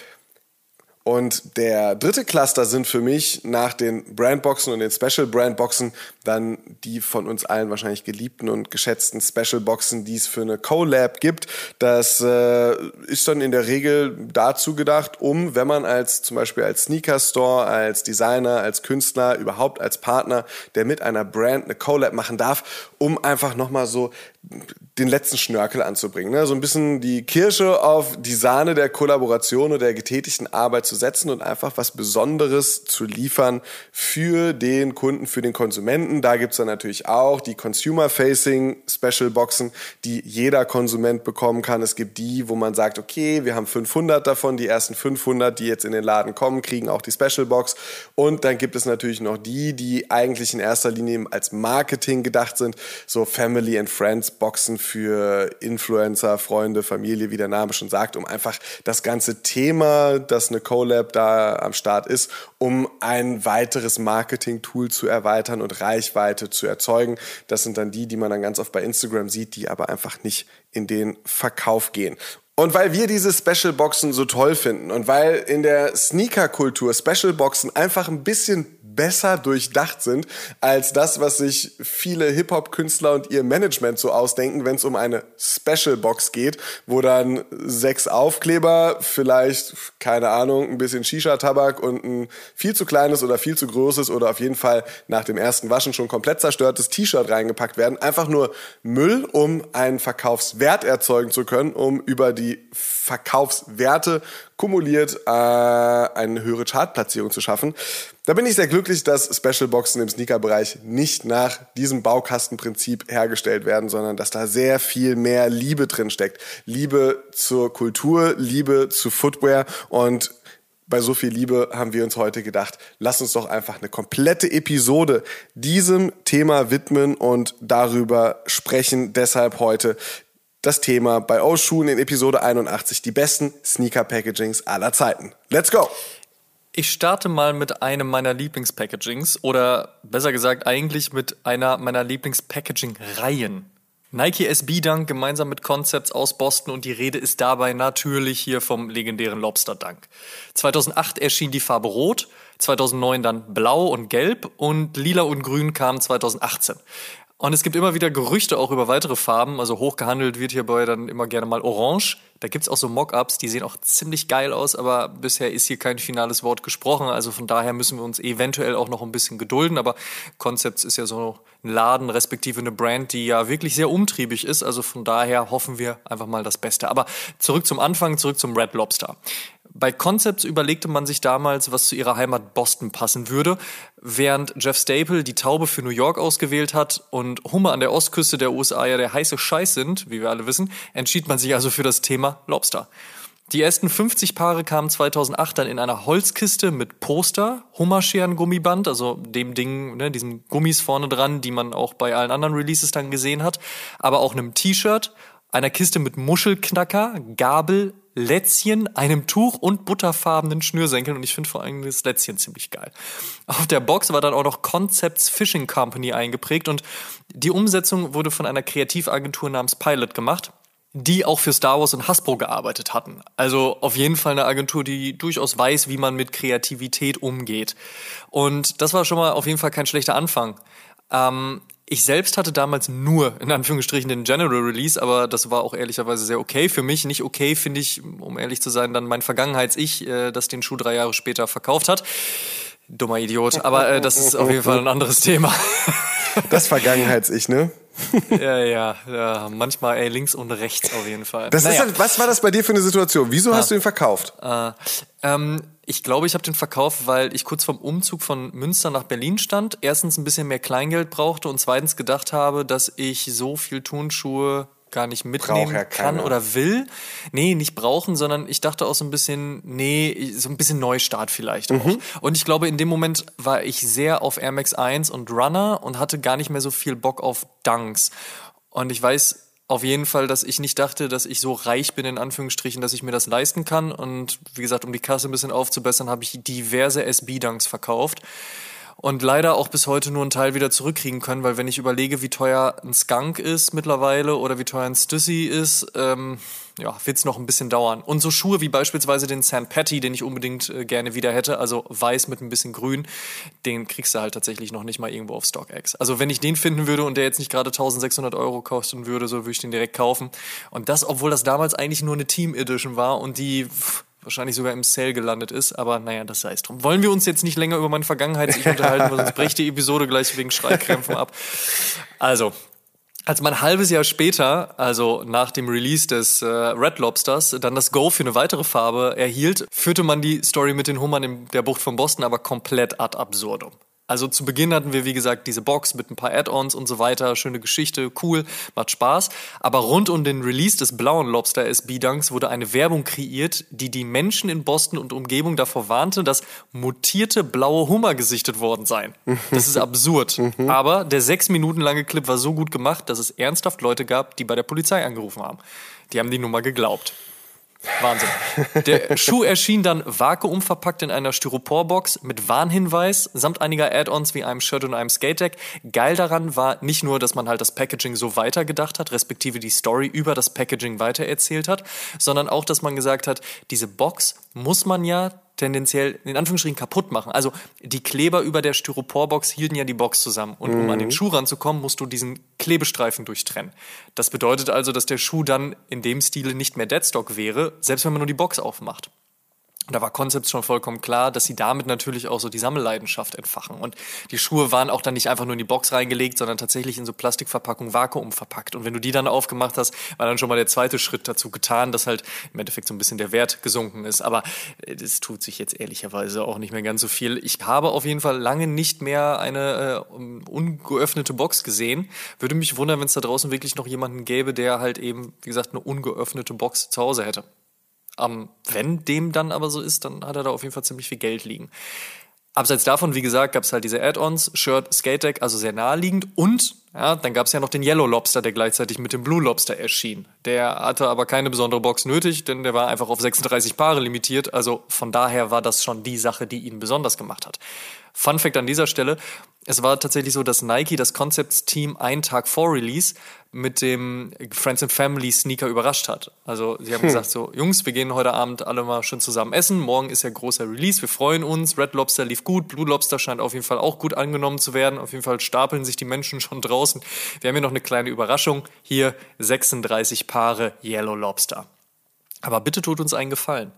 und der dritte Cluster sind für mich nach den Brandboxen und den Special Brandboxen dann die von uns allen wahrscheinlich geliebten und geschätzten Special Boxen, die es für eine Collab gibt. Das äh, ist dann in der Regel dazu gedacht, um, wenn man als zum Beispiel als Sneaker Store, als Designer, als Künstler, überhaupt als Partner, der mit einer Brand eine Collab machen darf, um einfach nochmal so den letzten Schnörkel anzubringen. Ne? So ein bisschen die Kirsche auf die Sahne der Kollaboration oder der getätigten Arbeit zu setzen und einfach was Besonderes zu liefern für den Kunden, für den Konsumenten. Da gibt's dann natürlich auch die Consumer-Facing Special Boxen, die jeder Konsument bekommen kann. Es gibt die, wo man sagt, okay, wir haben 500 davon, die ersten 500, die jetzt in den Laden kommen, kriegen auch die Special Box. Und dann gibt es natürlich noch die, die eigentlich in erster Linie als Marketing gedacht sind, so Family and Friends Boxen für Influencer, Freunde, Familie, wie der Name schon sagt, um einfach das ganze Thema, das eine CoLab da am Start ist, um ein weiteres Marketing-Tool zu erweitern und Reichweite zu erzeugen. Das sind dann die, die man dann ganz oft bei Instagram sieht, die aber einfach nicht in den Verkauf gehen. Und weil wir diese Special Boxen so toll finden und weil in der Sneaker-Kultur Special Boxen einfach ein bisschen besser durchdacht sind als das, was sich viele Hip-Hop-Künstler und ihr Management so ausdenken, wenn es um eine Special Box geht, wo dann sechs Aufkleber, vielleicht, keine Ahnung, ein bisschen Shisha-Tabak und ein viel zu kleines oder viel zu großes oder auf jeden Fall nach dem ersten Waschen schon komplett zerstörtes T-Shirt reingepackt werden. Einfach nur Müll, um einen Verkaufswert erzeugen zu können, um über die Verkaufswerte kumuliert äh, eine höhere Chartplatzierung zu schaffen. Da bin ich sehr glücklich, dass Special Boxen im Sneaker-Bereich nicht nach diesem Baukastenprinzip hergestellt werden, sondern dass da sehr viel mehr Liebe drin steckt. Liebe zur Kultur, Liebe zu Footwear und bei so viel Liebe haben wir uns heute gedacht, lass uns doch einfach eine komplette Episode diesem Thema widmen und darüber sprechen. Deshalb heute das Thema bei O-Schuhen in Episode 81, die besten Sneaker-Packagings aller Zeiten. Let's go!
Ich starte mal mit einem meiner Lieblingspackagings oder besser gesagt eigentlich mit einer meiner Lieblingspackaging-Reihen. Nike SB Dunk gemeinsam mit Concepts aus Boston und die Rede ist dabei natürlich hier vom legendären Lobster Dunk. 2008 erschien die Farbe Rot, 2009 dann Blau und Gelb und Lila und Grün kamen 2018. Und es gibt immer wieder Gerüchte auch über weitere Farben. Also hochgehandelt wird hierbei dann immer gerne mal Orange. Da gibt's auch so Mockups, die sehen auch ziemlich geil aus, aber bisher ist hier kein finales Wort gesprochen. Also von daher müssen wir uns eventuell auch noch ein bisschen gedulden. Aber Concepts ist ja so ein Laden, respektive eine Brand, die ja wirklich sehr umtriebig ist. Also von daher hoffen wir einfach mal das Beste. Aber zurück zum Anfang, zurück zum Red Lobster. Bei Concepts überlegte man sich damals, was zu ihrer Heimat Boston passen würde, während Jeff Staple die Taube für New York ausgewählt hat und Hummer an der Ostküste der USA ja der heiße Scheiß sind, wie wir alle wissen, entschied man sich also für das Thema Lobster. Die ersten 50 Paare kamen 2008 dann in einer Holzkiste mit Poster, Hummerscheren-Gummiband, also dem Ding, ne, diesen Gummis vorne dran, die man auch bei allen anderen Releases dann gesehen hat, aber auch einem T-Shirt, einer Kiste mit Muschelknacker, Gabel, Lätzchen, einem Tuch und butterfarbenen Schnürsenkeln und ich finde vor allem das Lätzchen ziemlich geil. Auf der Box war dann auch noch Concepts Fishing Company eingeprägt und die Umsetzung wurde von einer Kreativagentur namens Pilot gemacht die auch für Star Wars und Hasbro gearbeitet hatten. Also auf jeden Fall eine Agentur, die durchaus weiß, wie man mit Kreativität umgeht. Und das war schon mal auf jeden Fall kein schlechter Anfang. Ähm, ich selbst hatte damals nur, in Anführungsstrichen, den General Release, aber das war auch ehrlicherweise sehr okay für mich. Nicht okay finde ich, um ehrlich zu sein, dann mein Vergangenheits-Ich, äh, das den Schuh drei Jahre später verkauft hat. Dummer Idiot, (laughs) aber äh, das ist auf jeden Fall ein anderes Thema. (laughs)
Das Vergangenheits-Ich, ne? (laughs)
ja, ja, ja, manchmal ey, links und rechts auf jeden Fall.
Das naja. ist, was war das bei dir für eine Situation? Wieso ah. hast du ihn verkauft?
Äh, ähm, ich glaube, ich habe den verkauft, weil ich kurz vorm Umzug von Münster nach Berlin stand. Erstens ein bisschen mehr Kleingeld brauchte und zweitens gedacht habe, dass ich so viel Turnschuhe gar nicht mitnehmen ja kann oder will. Nee, nicht brauchen, sondern ich dachte auch so ein bisschen, nee, so ein bisschen Neustart vielleicht auch. Mhm. Und ich glaube, in dem Moment war ich sehr auf Air Max 1 und Runner und hatte gar nicht mehr so viel Bock auf Dunks. Und ich weiß auf jeden Fall, dass ich nicht dachte, dass ich so reich bin, in Anführungsstrichen, dass ich mir das leisten kann. Und wie gesagt, um die Kasse ein bisschen aufzubessern, habe ich diverse SB-Dunks verkauft. Und leider auch bis heute nur einen Teil wieder zurückkriegen können, weil wenn ich überlege, wie teuer ein Skunk ist mittlerweile oder wie teuer ein Stussy ist, ähm, ja, wird es noch ein bisschen dauern. Und so Schuhe wie beispielsweise den San Patty, den ich unbedingt äh, gerne wieder hätte, also weiß mit ein bisschen grün, den kriegst du halt tatsächlich noch nicht mal irgendwo auf StockX. Also wenn ich den finden würde und der jetzt nicht gerade 1600 Euro kosten würde, so würde ich den direkt kaufen. Und das, obwohl das damals eigentlich nur eine Team Edition war und die wahrscheinlich sogar im Sale gelandet ist, aber naja, das sei es drum. Wollen wir uns jetzt nicht länger über meine Vergangenheit unterhalten, weil sonst bricht die Episode gleich wegen Schreikrämpfen ab. Also, Als man ein halbes Jahr später, also nach dem Release des äh, Red Lobsters, dann das Go für eine weitere Farbe erhielt, führte man die Story mit den Hummern in der Bucht von Boston aber komplett ad absurdum. Also zu Beginn hatten wir, wie gesagt, diese Box mit ein paar Add-ons und so weiter. Schöne Geschichte, cool, macht Spaß. Aber rund um den Release des blauen Lobster SB Dunks wurde eine Werbung kreiert, die die Menschen in Boston und Umgebung davor warnte, dass mutierte blaue Hummer gesichtet worden seien. Das ist absurd. (laughs) Aber der sechs Minuten lange Clip war so gut gemacht, dass es ernsthaft Leute gab, die bei der Polizei angerufen haben. Die haben die Nummer geglaubt. Wahnsinn. Der Schuh erschien dann vakuumverpackt in einer Styroporbox mit Warnhinweis samt einiger Add-ons wie einem Shirt und einem Skate-Deck. Geil daran war nicht nur, dass man halt das Packaging so weitergedacht hat, respektive die Story über das Packaging weitererzählt hat, sondern auch, dass man gesagt hat, diese Box muss man ja tendenziell in Anführungsstrichen kaputt machen. Also die Kleber über der Styroporbox hielten ja die Box zusammen. Und um an den Schuh ranzukommen, musst du diesen Klebestreifen durchtrennen. Das bedeutet also, dass der Schuh dann in dem Stile nicht mehr Deadstock wäre, selbst wenn man nur die Box aufmacht. Und da war Concept schon vollkommen klar, dass sie damit natürlich auch so die Sammelleidenschaft entfachen. Und die Schuhe waren auch dann nicht einfach nur in die Box reingelegt, sondern tatsächlich in so Plastikverpackung Vakuum verpackt. Und wenn du die dann aufgemacht hast, war dann schon mal der zweite Schritt dazu getan, dass halt im Endeffekt so ein bisschen der Wert gesunken ist. Aber äh, das tut sich jetzt ehrlicherweise auch nicht mehr ganz so viel. Ich habe auf jeden Fall lange nicht mehr eine äh, ungeöffnete Box gesehen. Würde mich wundern, wenn es da draußen wirklich noch jemanden gäbe, der halt eben, wie gesagt, eine ungeöffnete Box zu Hause hätte. Ähm, wenn dem dann aber so ist, dann hat er da auf jeden Fall ziemlich viel Geld liegen. Abseits davon, wie gesagt, gab es halt diese Add-ons, Shirt, Skate Deck, also sehr naheliegend. Und ja, dann gab es ja noch den Yellow Lobster, der gleichzeitig mit dem Blue Lobster erschien. Der hatte aber keine besondere Box nötig, denn der war einfach auf 36 Paare limitiert. Also von daher war das schon die Sache, die ihn besonders gemacht hat. Fun Fact an dieser Stelle, es war tatsächlich so, dass Nike das Concepts-Team einen Tag vor Release mit dem Friends and Family Sneaker überrascht hat. Also sie haben hm. gesagt so, Jungs, wir gehen heute Abend alle mal schön zusammen essen. Morgen ist ja großer Release, wir freuen uns. Red Lobster lief gut, Blue Lobster scheint auf jeden Fall auch gut angenommen zu werden. Auf jeden Fall stapeln sich die Menschen schon draußen. Wir haben hier noch eine kleine Überraschung. Hier 36 Paare Yellow Lobster. Aber bitte tut uns einen Gefallen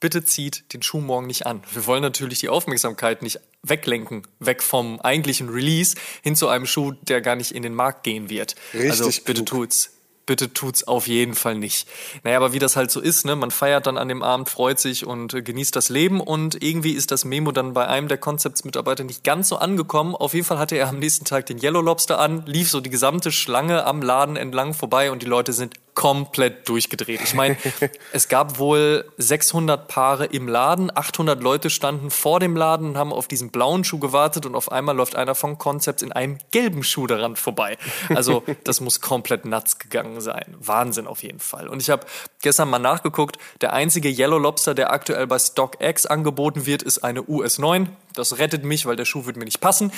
bitte zieht den Schuh morgen nicht an. Wir wollen natürlich die Aufmerksamkeit nicht weglenken, weg vom eigentlichen Release hin zu einem Schuh, der gar nicht in den Markt gehen wird. Richtig also bitte klug. tut's bitte tut's auf jeden Fall nicht. Naja, aber wie das halt so ist, ne? Man feiert dann an dem Abend, freut sich und äh, genießt das Leben und irgendwie ist das Memo dann bei einem der Concepts-Mitarbeiter nicht ganz so angekommen. Auf jeden Fall hatte er am nächsten Tag den Yellow Lobster an, lief so die gesamte Schlange am Laden entlang vorbei und die Leute sind komplett durchgedreht. Ich meine, (laughs) es gab wohl 600 Paare im Laden, 800 Leute standen vor dem Laden und haben auf diesen blauen Schuh gewartet und auf einmal läuft einer von Concepts in einem gelben Schuh daran vorbei. Also (laughs) das muss komplett nuts gegangen sein. Wahnsinn auf jeden Fall. Und ich habe gestern mal nachgeguckt, der einzige Yellow Lobster, der aktuell bei StockX angeboten wird, ist eine US9. Das rettet mich, weil der Schuh wird mir nicht passen.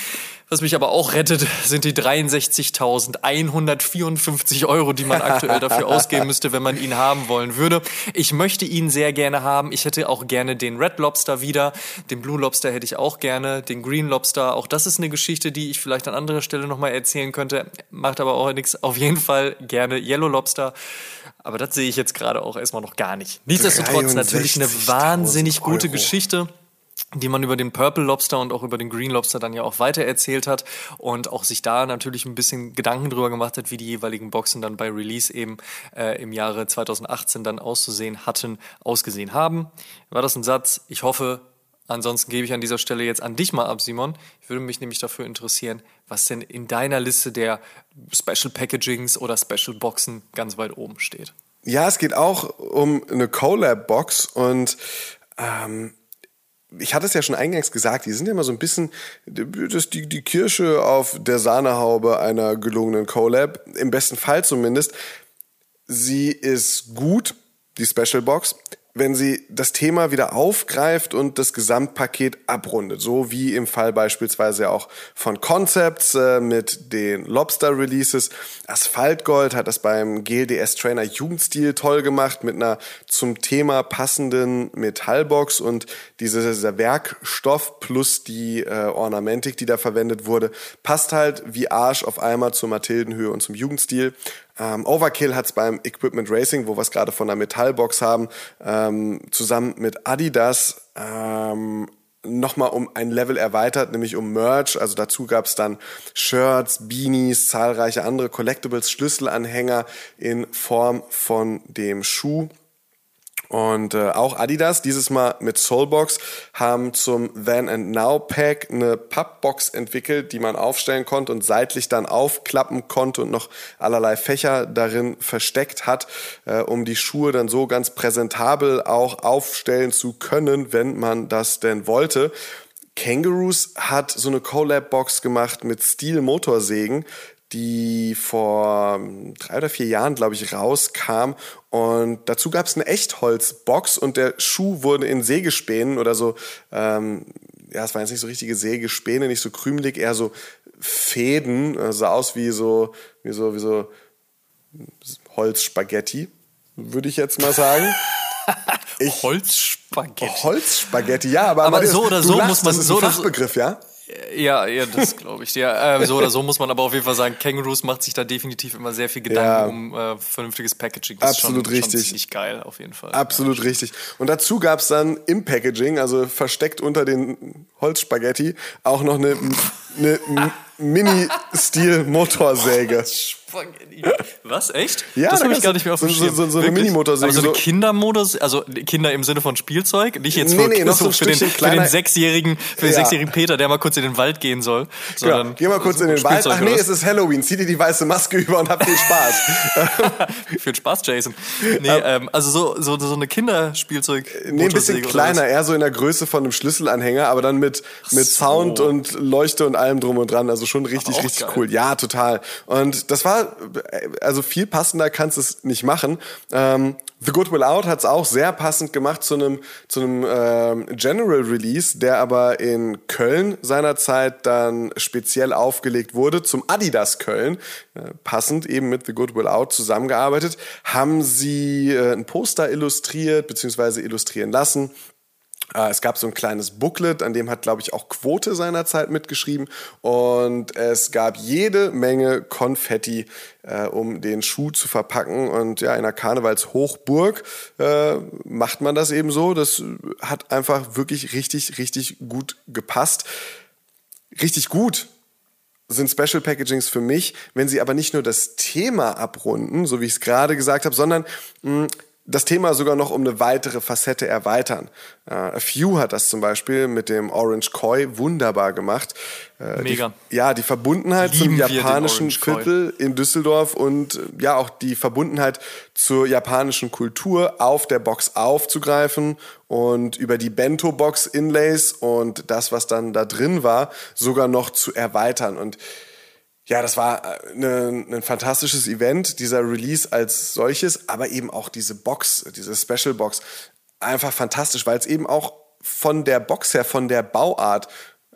Was mich aber auch rettet, sind die 63.154 Euro, die man aktuell dafür ausgeben müsste, wenn man ihn haben wollen würde. Ich möchte ihn sehr gerne haben. Ich hätte auch gerne den Red Lobster wieder. Den Blue Lobster hätte ich auch gerne. Den Green Lobster. Auch das ist eine Geschichte, die ich vielleicht an anderer Stelle nochmal erzählen könnte. Macht aber auch nichts. Auf jeden Fall gerne Yellow Lobster. Aber das sehe ich jetzt gerade auch erstmal noch gar nicht. Nichtsdestotrotz natürlich eine wahnsinnig gute Euro. Geschichte die man über den Purple Lobster und auch über den Green Lobster dann ja auch weiter erzählt hat und auch sich da natürlich ein bisschen Gedanken drüber gemacht hat, wie die jeweiligen Boxen dann bei Release eben äh, im Jahre 2018 dann auszusehen hatten, ausgesehen haben. War das ein Satz? Ich hoffe, ansonsten gebe ich an dieser Stelle jetzt an dich mal ab, Simon. Ich würde mich nämlich dafür interessieren, was denn in deiner Liste der Special Packagings oder Special Boxen ganz weit oben steht.
Ja, es geht auch um eine Collab-Box und ähm, ich hatte es ja schon eingangs gesagt, die sind ja immer so ein bisschen das, die, die Kirsche auf der Sahnehaube einer gelungenen Collab. Im besten Fall zumindest. Sie ist gut, die Special Box wenn sie das Thema wieder aufgreift und das Gesamtpaket abrundet. So wie im Fall beispielsweise auch von Concepts äh, mit den Lobster-Releases. Asphaltgold hat das beim GLDS Trainer Jugendstil toll gemacht mit einer zum Thema passenden Metallbox und dieser Werkstoff plus die äh, Ornamentik, die da verwendet wurde, passt halt wie Arsch auf einmal zur Mathildenhöhe und zum Jugendstil. Ähm, Overkill hat es beim Equipment Racing, wo wir es gerade von der Metallbox haben, ähm, zusammen mit Adidas ähm, nochmal um ein Level erweitert, nämlich um Merch. Also dazu gab es dann Shirts, Beanies, zahlreiche andere Collectibles, Schlüsselanhänger in Form von dem Schuh. Und äh, auch Adidas, dieses Mal mit Soulbox, haben zum Then and Now Pack eine Pappbox entwickelt, die man aufstellen konnte und seitlich dann aufklappen konnte und noch allerlei Fächer darin versteckt hat, äh, um die Schuhe dann so ganz präsentabel auch aufstellen zu können, wenn man das denn wollte. Kangaroos hat so eine Collab-Box gemacht mit Steel Motorsägen, die vor drei oder vier Jahren, glaube ich, rauskam. Und dazu gab es eine Echtholzbox und der Schuh wurde in Sägespänen oder so, ähm, ja, es waren jetzt nicht so richtige Sägespäne, nicht so krümelig, eher so Fäden, äh, sah aus wie so, wie so, wie so Holzspaghetti, würde ich jetzt mal sagen. (laughs)
Ich, Holzspaghetti.
Holzspaghetti, ja, aber,
aber so oder so muss man
das ist
so
ein
oder so-
Fachbegriff, ja?
Ja, ja, das glaube ich. Ja, äh, so oder so muss man aber auf jeden Fall sagen, Kangaroos macht sich da definitiv immer sehr viel Gedanken
Ja.
um äh, vernünftiges Packaging. Das
Absolut
ist schon,
richtig.
Schon ziemlich geil, auf jeden Fall.
Absolut richtig. Und dazu gab's dann im Packaging, also versteckt unter den Holzspaghetti, auch noch eine, eine Mini-Stil-Motorsäge. (laughs)
Was, echt?
Ja,
das
da
habe ich gar nicht mehr auf
so-
dem
so-
Schirm.
so- so eine? Minimotorsäge,
Aber so eine Kindermodus, also Kinder im Sinne von Spielzeug, nicht jetzt
Nee,
für,
nee, noch so
für, den, für den sechsjährigen, für den
Ja.
sechsjährigen Peter, der mal kurz in den Wald gehen soll.
Ja,
sondern
geh mal kurz in den Wald. Ach nee, es ist Halloween. Zieh dir die weiße Maske (laughs) über und hab viel Spaß. (laughs)
Für den Spaß, Jason. Nee, ähm, also so, so, so eine Kinderspielzeug.
Nee, ein bisschen kleiner, eher so in der Größe von einem Schlüsselanhänger, aber dann mit, mit Sound und Leuchte und allem drum und dran. Also schon richtig, richtig
geil.
cool. Ja, total. Und das war, also viel passender kannst du es nicht machen. Ähm, The Good Will Out hat es auch sehr passend gemacht zu einem, zu einem ähm, General Release, der aber in Köln seinerzeit dann speziell aufgelegt wurde, zum Adidas Köln, äh, passend eben mit The Good Will Out zusammengearbeitet, haben sie äh, ein Poster illustriert bzw. illustrieren lassen. Äh, Es gab so ein kleines Booklet, an dem hat, glaube ich, auch Quote seinerzeit mitgeschrieben. Und es gab jede Menge Konfetti, äh, um den Schuh zu verpacken. Und ja, in der Karnevalshochburg äh, macht man das eben so. Das hat einfach wirklich richtig, richtig gut gepasst. Richtig gut sind Special Packagings für mich, wenn sie aber nicht nur das Thema abrunden, so wie ich es gerade gesagt habe, sondern mh, das Thema sogar noch um eine weitere Facette erweitern. Äh, A Few hat das zum Beispiel mit dem Orange Koi wunderbar gemacht. Äh,
Mega.
Die, ja, die Verbundenheit
Lieben
zum japanischen
Koi.
Viertel in Düsseldorf und äh, ja auch die Verbundenheit zur japanischen Kultur auf der Box aufzugreifen und über die Bento-Box Inlays und das, was dann da drin war, sogar noch zu erweitern. Und ja, das war äh, ne, ein fantastisches Event, dieser Release als solches, aber eben auch diese Box, diese Special Box, einfach fantastisch, weil es eben auch von der Box her, von der Bauart,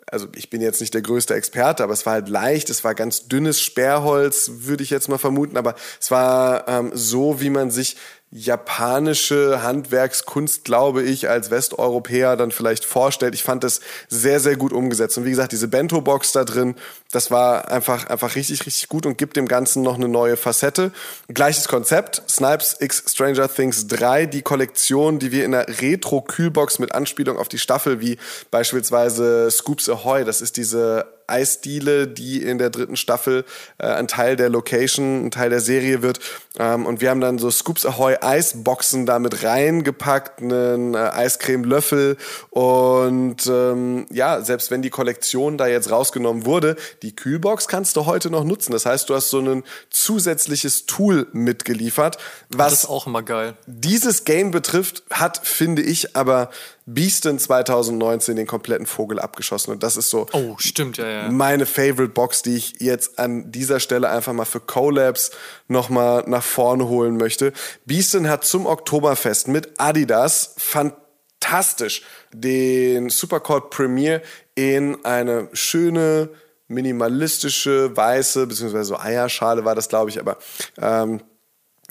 also ich bin jetzt nicht der größte Experte, aber es war halt leicht, es war ganz dünnes Sperrholz, würde ich jetzt mal vermuten, aber es war ähm, so, wie man sich japanische Handwerkskunst, glaube ich, als Westeuropäer dann vielleicht vorstellt. Ich fand das sehr, sehr gut umgesetzt. Und wie gesagt, diese Bento-Box da drin, das war einfach, einfach richtig, richtig gut und gibt dem Ganzen noch eine neue Facette. Gleiches Konzept, Snipes X Stranger Things 3, die Kollektion, die wir in der Retro-Kühlbox mit Anspielung auf die Staffel, wie beispielsweise Scoops Ahoy, das ist diese Eisdiele, die in der dritten Staffel äh, ein Teil der Location, ein Teil der Serie wird. Ähm, und wir haben dann so Scoops Ahoy Eisboxen damit reingepackt, einen äh, Eiscreme-Löffel und ähm, ja, selbst wenn die Kollektion da jetzt rausgenommen wurde, die Kühlbox kannst du heute noch nutzen. Das heißt, du hast so ein zusätzliches Tool mitgeliefert, was
Das ist auch immer geil.
dieses Game betrifft, hat, finde ich, aber Beaston 2019 den kompletten Vogel abgeschossen. Und das ist so
Oh, stimmt, ja, ja.
meine Favorite Box, die ich jetzt an dieser Stelle einfach mal für Collabs nochmal nach vorne holen möchte. Beaston hat zum Oktoberfest mit Adidas fantastisch den Supercord Premier in eine schöne, minimalistische, weiße, beziehungsweise so Eierschale war das, glaube ich, aber ähm,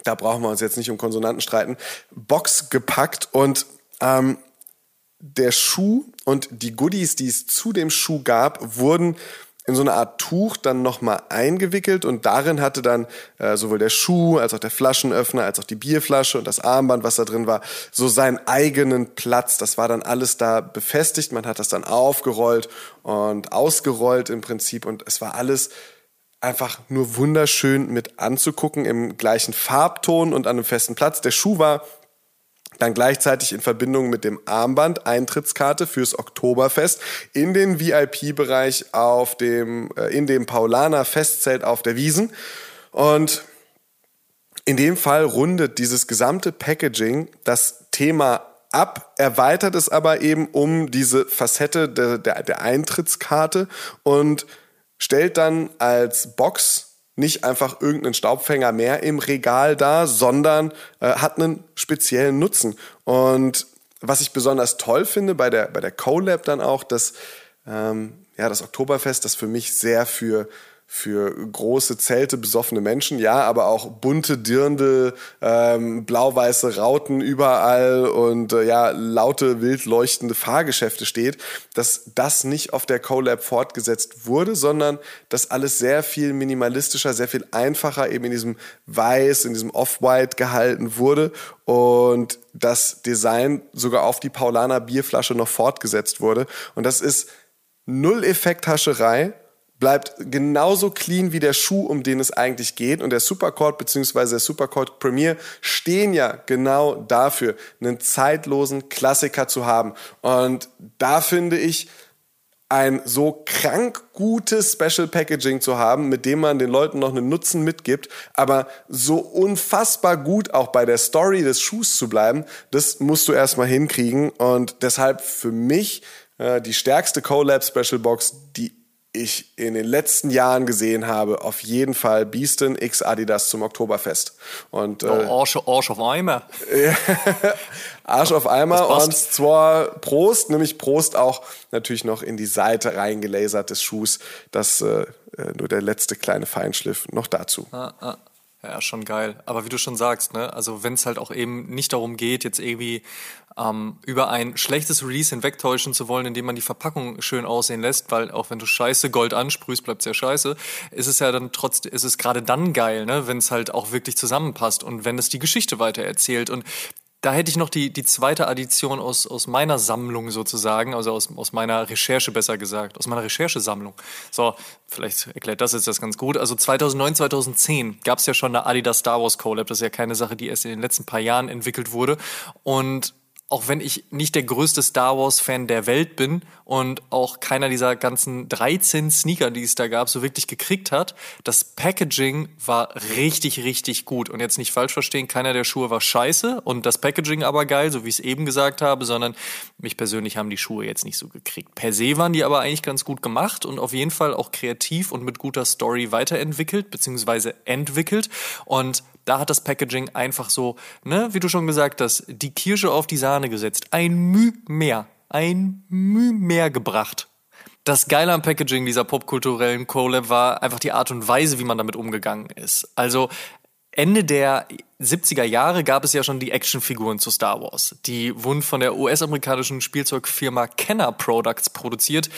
da brauchen wir uns jetzt nicht um Konsonanten streiten, Box gepackt und ähm, der Schuh und die Goodies, die es zu dem Schuh gab, wurden in so eine Art Tuch dann nochmal eingewickelt und darin hatte dann äh, sowohl der Schuh als auch der Flaschenöffner als auch die Bierflasche und das Armband, was da drin war, so seinen eigenen Platz. Das war dann alles da befestigt. Man hat das dann aufgerollt und ausgerollt im Prinzip und es war alles einfach nur wunderschön mit anzugucken im gleichen Farbton und an einem festen Platz. Der Schuh war dann gleichzeitig in Verbindung mit dem Armband Eintrittskarte fürs Oktoberfest in den VIP-Bereich auf dem, äh, in dem Paulaner Festzelt auf der Wiesen. Und in dem Fall rundet dieses gesamte Packaging das Thema ab, erweitert es aber eben um diese Facette der, der, der Eintrittskarte und stellt dann als Box nicht einfach irgendeinen Staubfänger mehr im Regal da, sondern äh, hat einen speziellen Nutzen. Und was ich besonders toll finde bei der, bei der CoLab dann auch, dass ähm, ja, das Oktoberfest, das für mich sehr für für große Zelte besoffene Menschen, ja, aber auch bunte Dirndl, ähm, blau-weiße Rauten überall und äh, ja, laute, wild leuchtende Fahrgeschäfte steht, dass das nicht auf der CoLab fortgesetzt wurde, sondern dass alles sehr viel minimalistischer, sehr viel einfacher eben in diesem Weiß, in diesem Off-White gehalten wurde und das Design sogar auf die Paulaner Bierflasche noch fortgesetzt wurde. Und das ist null Effekthascherei, bleibt genauso clean wie der Schuh, um den es eigentlich geht. Und der Supercord bzw. der Supercord Premier stehen ja genau dafür, einen zeitlosen Klassiker zu haben. Und da finde ich, ein so krank gutes Special Packaging zu haben, mit dem man den Leuten noch einen Nutzen mitgibt, aber so unfassbar gut auch bei der Story des Schuhs zu bleiben, das musst du erstmal hinkriegen und deshalb für mich äh, die stärkste Collab Special Box, die ich in den letzten Jahren gesehen habe, auf jeden Fall Beaston X Adidas zum Oktoberfest. Und,
äh, oh, Arsch, Arsch auf Eimer. (laughs)
Arsch auf Eimer und zwar Prost, nämlich Prost auch natürlich noch in die Seite reingelasert des Schuhs. Das äh, äh nur der letzte kleine Feinschliff noch dazu.
Ah, ah. Ja, schon geil. Aber wie du schon sagst, ne, also wenn es halt auch eben nicht darum geht, jetzt irgendwie ähm, über ein schlechtes Release hinwegtäuschen zu wollen, indem man die Verpackung schön aussehen lässt, weil auch wenn du scheiße Gold ansprühst, bleibt's ja scheiße, ist es ja dann trotzdem, ist es gerade dann geil, ne, wenn es halt auch wirklich zusammenpasst und wenn es die Geschichte weiter erzählt. Und da hätte ich noch die, die zweite Addition aus, aus meiner Sammlung sozusagen, also aus, aus meiner Recherche besser gesagt, aus meiner Recherchesammlung. So, vielleicht erklärt das jetzt das ganz gut. Also 2009, 2010 gab es ja schon eine Adidas Star Wars Collab. Das ist ja keine Sache, die erst in den letzten paar Jahren entwickelt wurde. Und auch wenn ich nicht der größte Star Wars-Fan der Welt bin und auch keiner dieser ganzen 13 Sneaker, die es da gab, so wirklich gekriegt hat, das Packaging war richtig, richtig gut. Und jetzt nicht falsch verstehen, keiner der Schuhe war scheiße und das Packaging aber geil, so wie ich es eben gesagt habe, sondern mich persönlich haben die Schuhe jetzt nicht so gekriegt. Per se waren die aber eigentlich ganz gut gemacht und auf jeden Fall auch kreativ und mit guter Story weiterentwickelt, beziehungsweise entwickelt. Und da hat das Packaging einfach so, ne, wie du schon gesagt hast, die Kirsche auf die Sahne gesetzt. Ein Müh mehr. Ein Müh mehr gebracht. Das Geile am Packaging dieser popkulturellen Collab war einfach die Art und Weise, wie man damit umgegangen ist. Also Ende der 70er Jahre gab es ja schon die Actionfiguren zu Star Wars. Die wurden von der US-amerikanischen Spielzeugfirma Kenner Products produziert,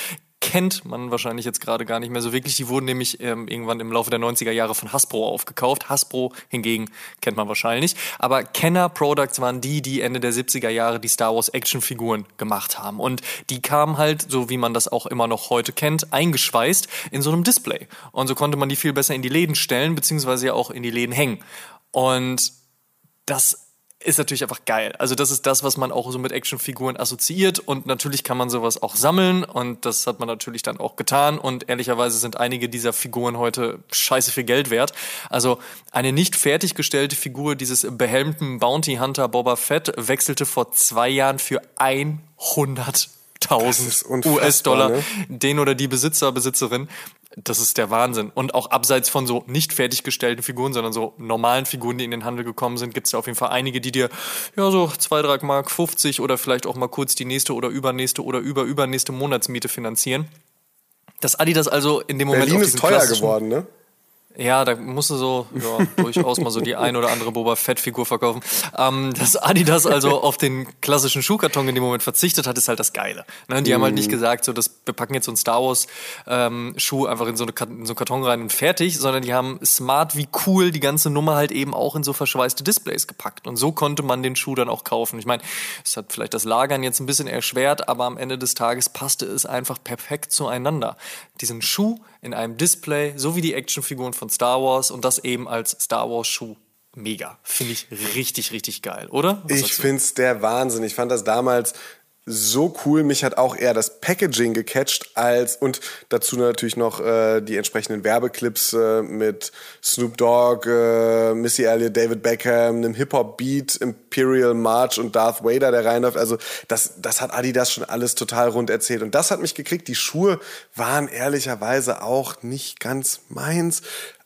kennt man wahrscheinlich jetzt gerade gar nicht mehr so wirklich. Die wurden nämlich ähm, irgendwann im Laufe der 90er Jahre von Hasbro aufgekauft. Hasbro hingegen kennt man wahrscheinlich. Aber Kenner Products waren die, die Ende der 70er Jahre die Star Wars Actionfiguren gemacht haben. Und die kamen halt, so wie man das auch immer noch heute kennt, eingeschweißt in so einem Display. Und so konnte man die viel besser in die Läden stellen, beziehungsweise ja auch in die Läden hängen. Und das ist natürlich einfach geil. Also das ist das, was man auch so mit Actionfiguren assoziiert und natürlich kann man sowas auch sammeln und das hat man natürlich dann auch getan und ehrlicherweise sind einige dieser Figuren heute scheiße viel Geld wert. Also eine nicht fertiggestellte Figur dieses behelmten Bounty Hunter Boba Fett wechselte vor zwei Jahren für 100 1000 US-Dollar ne? den oder die Besitzer, Besitzerin das ist der Wahnsinn. Und auch abseits von so nicht fertiggestellten Figuren, sondern so normalen Figuren, die in den Handel gekommen sind, gibt es ja auf jeden Fall einige, die dir ja so zwei, drei Mark 50 oder vielleicht auch mal kurz die nächste oder übernächste oder über übernächste Monatsmiete finanzieren. Das Adidas also in dem Moment
Berlin ist teuer geworden, ne?
Ja, da musst du so ja, durchaus mal so die ein oder andere Boba Fett-Figur verkaufen. Ähm, dass Adidas also auf den klassischen Schuhkarton in dem Moment verzichtet hat, ist halt das Geile. Ne? Die mm. haben halt nicht mhm. gesagt, so, dass wir packen jetzt so einen Star Wars ähm, Schuh einfach in so, eine, in so einen Karton rein und fertig, sondern die haben smart wie cool die ganze Nummer halt eben auch in so verschweißte Displays gepackt. Und so konnte man den Schuh dann auch kaufen. Ich meine, es hat vielleicht das Lagern jetzt ein bisschen erschwert, aber am Ende des Tages passte es einfach perfekt zueinander. Diesen Schuh in einem Display, so wie die Actionfiguren von Star Wars und das eben als Star Wars Schuh. Mega. Finde ich richtig, richtig geil, oder?
Was ich finde es der Wahnsinn. Ich fand das damals so cool. Mich hat auch eher das Packaging gecatcht als und dazu natürlich noch äh, die entsprechenden Werbeclips äh, mit Snoop Dogg, äh, Missy Elliott, David Beckham, einem Hip-Hop-Beat, Imperial March und Darth Vader, der reinläuft. Also das, das hat Adidas schon alles total rund erzählt. Und das hat mich gekriegt. Die Schuhe waren ehrlicherweise auch nicht ganz meins.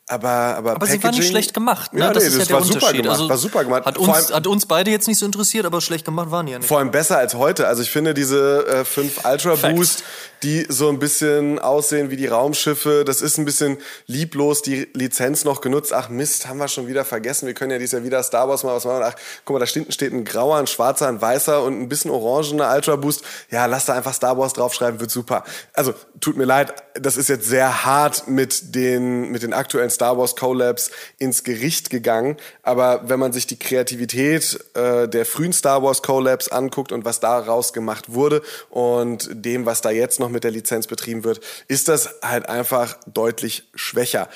Aber, aber,
aber sie waren nicht schlecht gemacht. Ne?
Ja, das nee, ist das ja der war Unterschied. Super gemacht, also, war super gemacht.
Hat uns, allem, hat uns beide jetzt nicht so interessiert, aber schlecht gemacht waren die ja nicht.
Vor allem besser als heute. Also ich finde diese äh, 5 Ultra Boost, die so ein bisschen aussehen wie die Raumschiffe, das ist ein bisschen lieblos, die Lizenz noch genutzt. Ach Mist, haben wir schon wieder vergessen. Wir können ja dieses Jahr wieder Star Wars mal was machen. Ach, guck mal, da steht, steht ein grauer, ein schwarzer, ein weißer und ein bisschen orangener Ultra Boost. Ja, lass da einfach Star Wars draufschreiben, wird super. Also tut mir leid, das ist jetzt sehr hart mit den, mit den aktuellen Star Wars Collabs ins Gericht gegangen. Aber wenn man sich die Kreativität äh, der frühen Star Wars Collabs anguckt und was daraus gemacht wurde und dem, was da jetzt noch mit der Lizenz betrieben wird, ist das halt einfach deutlich schwächer.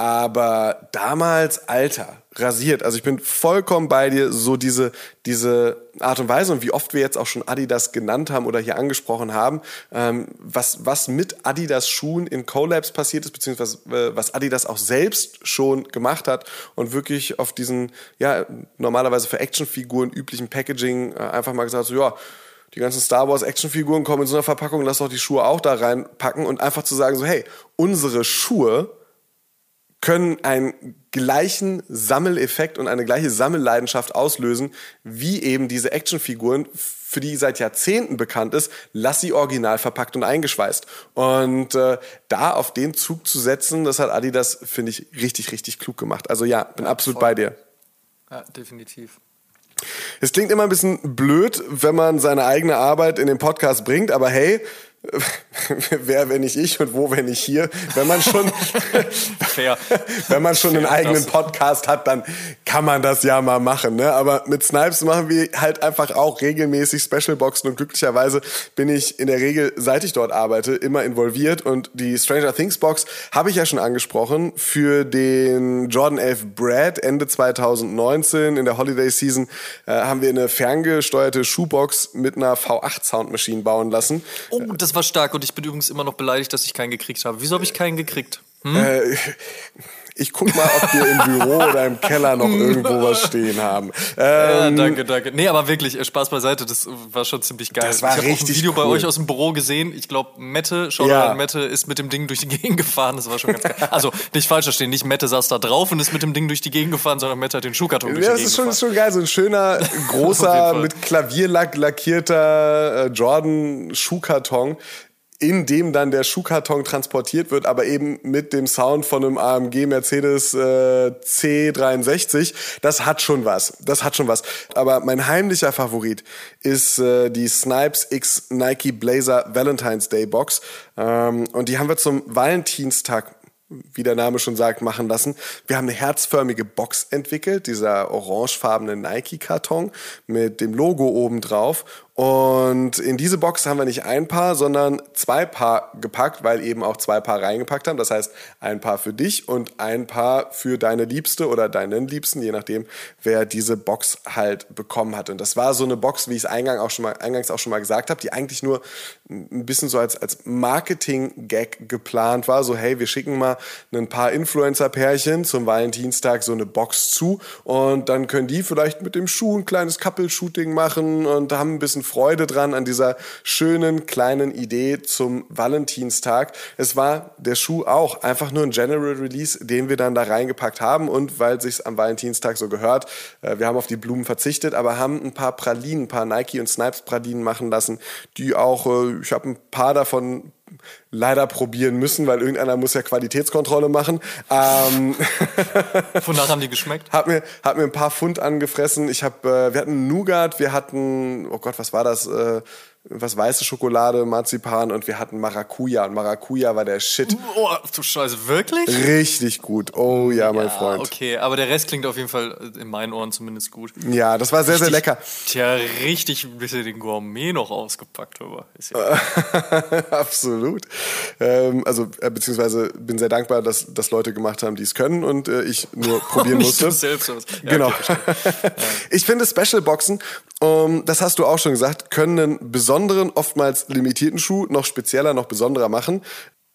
Aber damals, Alter, rasiert. Also ich bin vollkommen bei dir, so diese, diese Art und Weise und wie oft wir jetzt auch schon Adidas genannt haben oder hier angesprochen haben, ähm, was, was mit Adidas Schuhen in Collabs passiert ist, beziehungsweise äh, was Adidas auch selbst schon gemacht hat und wirklich auf diesen, ja, normalerweise für Actionfiguren üblichen Packaging äh, einfach mal gesagt so, ja, die ganzen Star Wars Actionfiguren kommen in so einer Verpackung, lass doch die Schuhe auch da reinpacken und einfach zu sagen so, hey, unsere Schuhe können einen gleichen Sammeleffekt und eine gleiche Sammelleidenschaft auslösen, wie eben diese Actionfiguren, für die seit Jahrzehnten bekannt ist, lass sie original verpackt und eingeschweißt. Und äh, da auf den Zug zu setzen, das hat Adidas, finde ich, richtig, richtig klug gemacht. Also ja, bin ja, absolut voll. bei dir.
Ja, definitiv.
Es klingt immer ein bisschen blöd, wenn man seine eigene Arbeit in den Podcast bringt, aber hey, wer, wenn nicht ich und wo, wenn nicht hier. Wenn man schon, (laughs) Fair. wenn man schon einen eigenen Podcast hat, dann kann man das ja mal machen. Ne? Aber mit Snipes machen wir halt einfach auch regelmäßig Specialboxen und glücklicherweise bin ich in der Regel, seit ich dort arbeite, immer involviert und die Stranger Things Box habe ich ja schon angesprochen für den Jordan 11 Brad Ende 2019 in der Holiday Season äh, haben wir eine ferngesteuerte Schuhbox mit einer V8 Soundmaschine bauen lassen.
Oh, das das war stark und ich bin übrigens immer noch beleidigt, dass ich keinen gekriegt habe. Wieso habe ich keinen gekriegt? Hm? Äh,
ich guck mal, ob wir im Büro (laughs) oder im Keller noch irgendwo was stehen haben.
Ähm, ja, danke, danke. Nee, aber wirklich, äh, Spaß beiseite, das war schon ziemlich geil.
Das war
ich
habe auch ein
Video
cool.
bei euch aus dem Büro gesehen. Ich glaube, Mette, Shoutout ja. Mette, ist mit dem Ding durch die Gegend gefahren. Das war schon ganz geil. Also, nicht falsch verstehen, nicht Mette saß da drauf und ist mit dem Ding durch die Gegend gefahren, sondern Mette hat den Schuhkarton durch
ja,
die Gegend
gefahren. Das ist schon, geil, so ein schöner, (laughs) großer, mit Klavierlack lackierter äh, Jordan-Schuhkarton in dem dann der Schuhkarton transportiert wird, aber eben mit dem Sound von einem AMG Mercedes äh, C63. Das hat schon was. Das hat schon was. Aber mein heimlicher Favorit ist äh, die Snipes X Nike Blazer Valentine's Day Box. Ähm, und die haben wir zum Valentinstag wie der Name schon sagt, machen lassen. Wir haben eine herzförmige Box entwickelt, dieser orangefarbene Nike-Karton mit dem Logo oben drauf und in diese Box haben wir nicht ein Paar, sondern zwei Paar gepackt, weil eben auch zwei Paar reingepackt haben. Das heißt, ein Paar für dich und ein Paar für deine Liebste oder deinen Liebsten, je nachdem, wer diese Box halt bekommen hat. Und das war so eine Box, wie ich es eingangs auch schon mal, eingangs auch schon mal gesagt habe, die eigentlich nur ein bisschen so als, als Marketing-Gag geplant war. So, hey, wir schicken mal ein paar Influencer-Pärchen zum Valentinstag so eine Box zu und dann können die vielleicht mit dem Schuh ein kleines Couple-Shooting machen und haben ein bisschen Freude dran an dieser schönen kleinen Idee zum Valentinstag. Es war der Schuh auch einfach nur ein General Release, den wir dann da reingepackt haben und weil sich am Valentinstag so gehört, äh, wir haben auf die Blumen verzichtet, aber haben ein paar Pralinen, ein paar Nike und Snipes Pralinen machen lassen, die auch, äh, ich habe ein paar davon leider probieren müssen, weil irgendeiner muss ja Qualitätskontrolle machen. Ähm, (laughs)
Wonach haben die geschmeckt?
Hab mir, hab mir ein paar Pfund angefressen. Ich hab, äh, wir hatten Nougat, wir hatten, oh Gott, was war das? Äh, was weiße Schokolade, Marzipan und wir hatten Maracuja. Und Maracuja war der Shit.
Oh, du Scheiße, wirklich?
Richtig gut. Oh ja, mein
ja,
Freund.
Okay, aber der Rest klingt auf jeden Fall in meinen Ohren zumindest gut.
Ja, das war sehr, sehr lecker.
Tja, richtig ein bisschen den Gourmet noch ausgepackt, aber ist ja (laughs)
Absolut. Ähm, also, äh, beziehungsweise bin sehr dankbar, dass das Leute gemacht haben, die es können und äh, ich nur (laughs) probieren musste.
selbst. Ja,
genau.
okay. (laughs)
Ich finde Special Boxen, ähm, das hast du auch schon gesagt, können einen besonderen, oftmals limitierten Schuh noch spezieller, noch besonderer machen.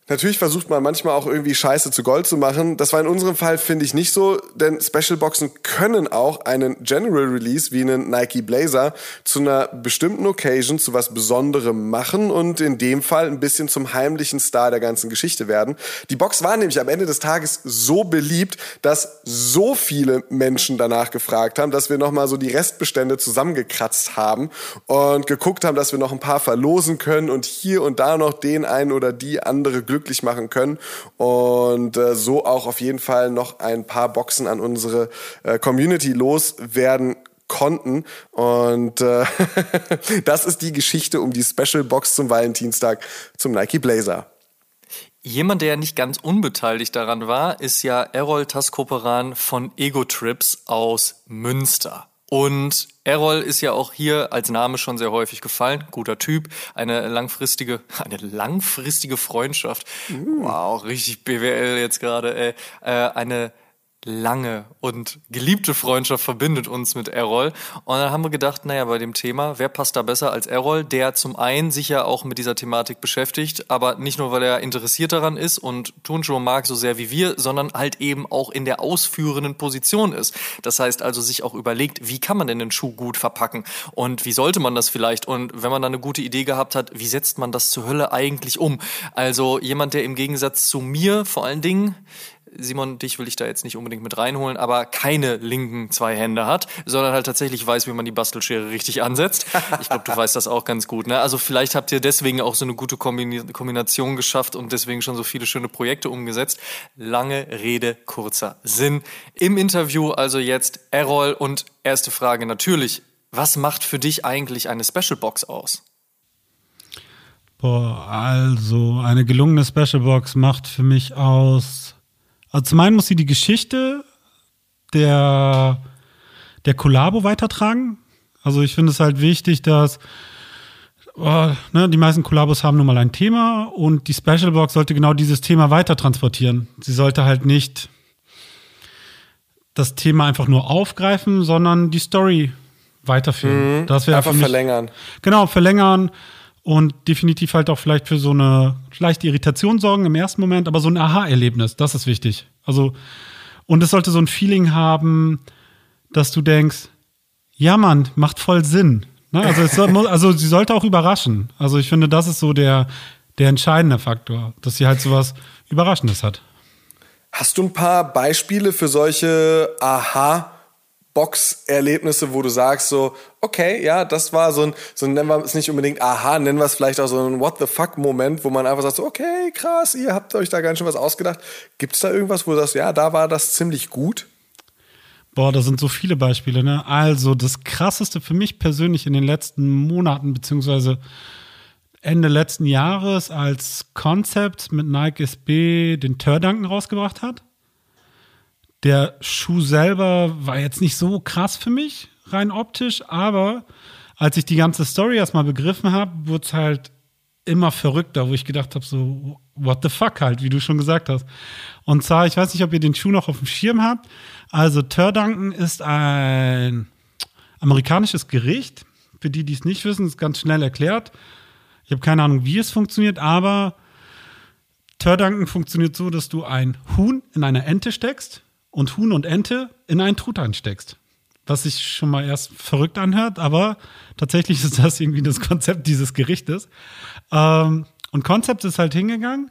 Natürlich versucht man manchmal auch irgendwie Scheiße zu Gold zu machen. Das war in unserem Fall, finde ich, nicht so, denn Special Boxen können auch einen General Release wie einen Nike Blazer zu einer bestimmten Occasion zu was Besonderem machen und in dem Fall ein bisschen zum heimlichen Star der ganzen Geschichte werden. Die Box war nämlich am Ende des Tages so beliebt, dass so viele Menschen danach gefragt haben, dass wir nochmal so die Restbestände zusammengekratzt haben und geguckt haben, dass wir noch ein paar verlosen können und hier und da noch den einen oder die andere glücklich machen können und äh, so auch auf jeden Fall noch ein paar Boxen an unsere äh, Community loswerden konnten und äh, (laughs) das ist die Geschichte um die Special Box zum Valentinstag zum Nike Blazer.
Jemand, der nicht ganz unbeteiligt daran war, ist ja Errol Taskoperan von Ego Trips aus Münster. Und Errol ist ja auch hier als Name schon sehr häufig gefallen. Guter Typ, eine langfristige, (laughs) eine langfristige Freundschaft. Wow, richtig BWL jetzt gerade, ey. Äh, eine lange und geliebte Freundschaft verbindet uns mit Errol. Und dann haben wir gedacht, naja, bei dem Thema, wer passt da besser als Errol, der zum einen sich ja auch mit dieser Thematik beschäftigt, aber nicht nur, weil er interessiert daran ist und Turnschuhe mag so sehr wie wir, sondern halt eben auch in der ausführenden Position ist. Das heißt also sich auch überlegt, wie kann man denn den Schuh gut verpacken und wie sollte man das vielleicht und wenn man dann eine gute Idee gehabt hat, wie setzt man das zur Hölle eigentlich um? Also jemand, der im Gegensatz zu mir vor allen Dingen Simon, dich will ich da jetzt nicht unbedingt mit reinholen, aber keine linken zwei Hände hat, sondern halt tatsächlich weiß, wie man die Bastelschere richtig ansetzt. Ich glaube, du weißt das auch ganz gut. Ne? Also vielleicht habt ihr deswegen auch so eine gute Kombination geschafft und deswegen schon so viele schöne Projekte umgesetzt. Lange Rede, kurzer Sinn. Im Interview also jetzt Errol und erste Frage natürlich. Was macht für dich eigentlich eine Special Box aus?
Boah, also eine gelungene Special Box macht für mich aus. Also zum einen muss sie die Geschichte der, der Kollabo weitertragen. Also ich finde es halt wichtig, dass oh, ne, die meisten Kollabos haben nun mal ein Thema und die Special Box sollte genau dieses Thema weiter transportieren. Sie sollte halt nicht das Thema einfach nur aufgreifen, sondern die Story weiterführen.
Mhm.
Das wäre
Einfach verlängern.
Genau, verlängern und definitiv halt auch vielleicht für so eine leichte Irritation sorgen im ersten Moment, aber so ein Aha-Erlebnis, das ist wichtig. Also, und es sollte so ein Feeling haben, dass du denkst, ja Mann, macht voll Sinn. Ne? Also, soll, (laughs) also sie sollte auch überraschen. Also ich finde, das ist so der, der entscheidende Faktor, dass sie halt so was Überraschendes hat.
Hast du ein paar Beispiele für solche Aha-Box-Erlebnisse, wo du sagst so, okay, ja, das war so ein, so ein, nennen wir es nicht unbedingt Aha, nennen wir es vielleicht auch so ein What the fuck-Moment, wo man einfach sagt so, okay, krass, ihr habt euch da ganz schön was ausgedacht. Gibt es da irgendwas, wo du sagst, ja, da war das ziemlich gut?
Boah, da sind so viele Beispiele, ne? Also, das krasseste für mich persönlich in den letzten Monaten, beziehungsweise Ende letzten Jahres, als Concept mit Nike SB den Tördanken rausgebracht hat. Der Schuh selber war jetzt nicht so krass für mich, rein optisch, aber als ich die ganze Story erstmal begriffen habe, wurde es halt immer verrückter, wo ich gedacht habe, so, what the fuck halt, wie du schon gesagt hast. Und zwar, ich weiß nicht, ob ihr den Schuh noch auf dem Schirm habt. Also, Turdanken ist ein amerikanisches Gericht. Für die, die es nicht wissen, ist ganz schnell erklärt. Ich habe keine Ahnung, wie es funktioniert, aber Turdanken funktioniert so, dass du ein Huhn in eine Ente steckst und Huhn und Ente in einen Truthahn steckst. Was sich schon mal erst verrückt anhört, aber tatsächlich (laughs) ist das irgendwie das Konzept dieses Gerichtes. Ähm, und Konzept ist halt hingegangen,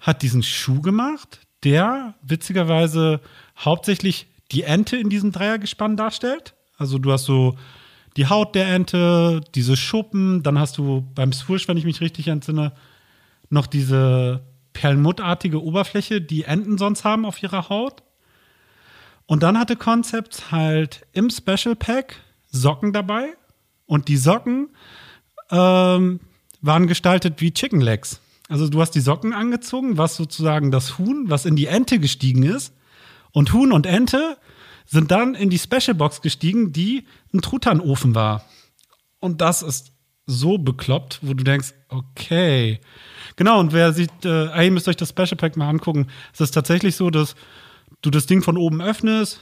hat diesen Schuh gemacht, der witzigerweise hauptsächlich die Ente in diesem Dreiergespann darstellt. Also du hast so die Haut der Ente, diese Schuppen, dann hast du beim Swoosh, wenn ich mich richtig entsinne, noch diese perlmuttartige Oberfläche, die Enten sonst haben auf ihrer Haut. Und dann hatte Concept halt im Special Pack Socken dabei. Und die Socken ähm, waren gestaltet wie Chicken Legs. Also du hast die Socken angezogen, was sozusagen das Huhn, was in die Ente gestiegen ist. Und Huhn und Ente sind dann in die Special Box gestiegen, die ein Truthahnofen war. Und das ist so bekloppt, wo du denkst, okay. Genau, und wer sieht, äh, ey, müsst euch das Special Pack mal angucken. Es ist tatsächlich so, dass du das Ding von oben öffnest,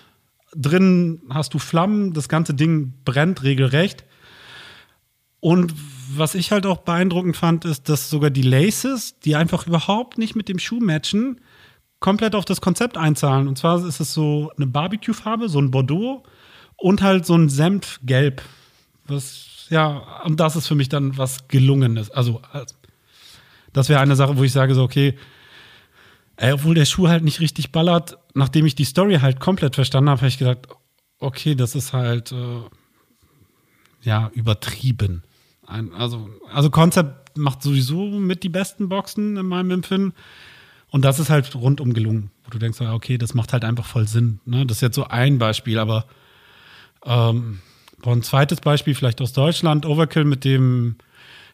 drin hast du Flammen, das ganze Ding brennt regelrecht. Und was ich halt auch beeindruckend fand, ist, dass sogar die Laces, die einfach überhaupt nicht mit dem Schuh matchen, komplett auf das Konzept einzahlen. Und zwar ist es so eine Barbecue-Farbe, so ein Bordeaux und halt so ein Senfgelb. Was, ja, und das ist für mich dann was Gelungenes. Also, das wäre eine Sache, wo ich sage so, okay, ey, obwohl der Schuh halt nicht richtig ballert, nachdem ich die Story halt komplett verstanden habe, habe ich gedacht, okay, das ist halt, äh, ja, übertrieben. Ein, also, also Concept macht sowieso mit die besten Boxen in meinem Empfinden. Und das ist halt rundum gelungen, wo du denkst, okay, das macht halt einfach voll Sinn. Ne? Das ist jetzt so ein Beispiel, aber ähm, ein zweites Beispiel vielleicht aus Deutschland, Overkill mit dem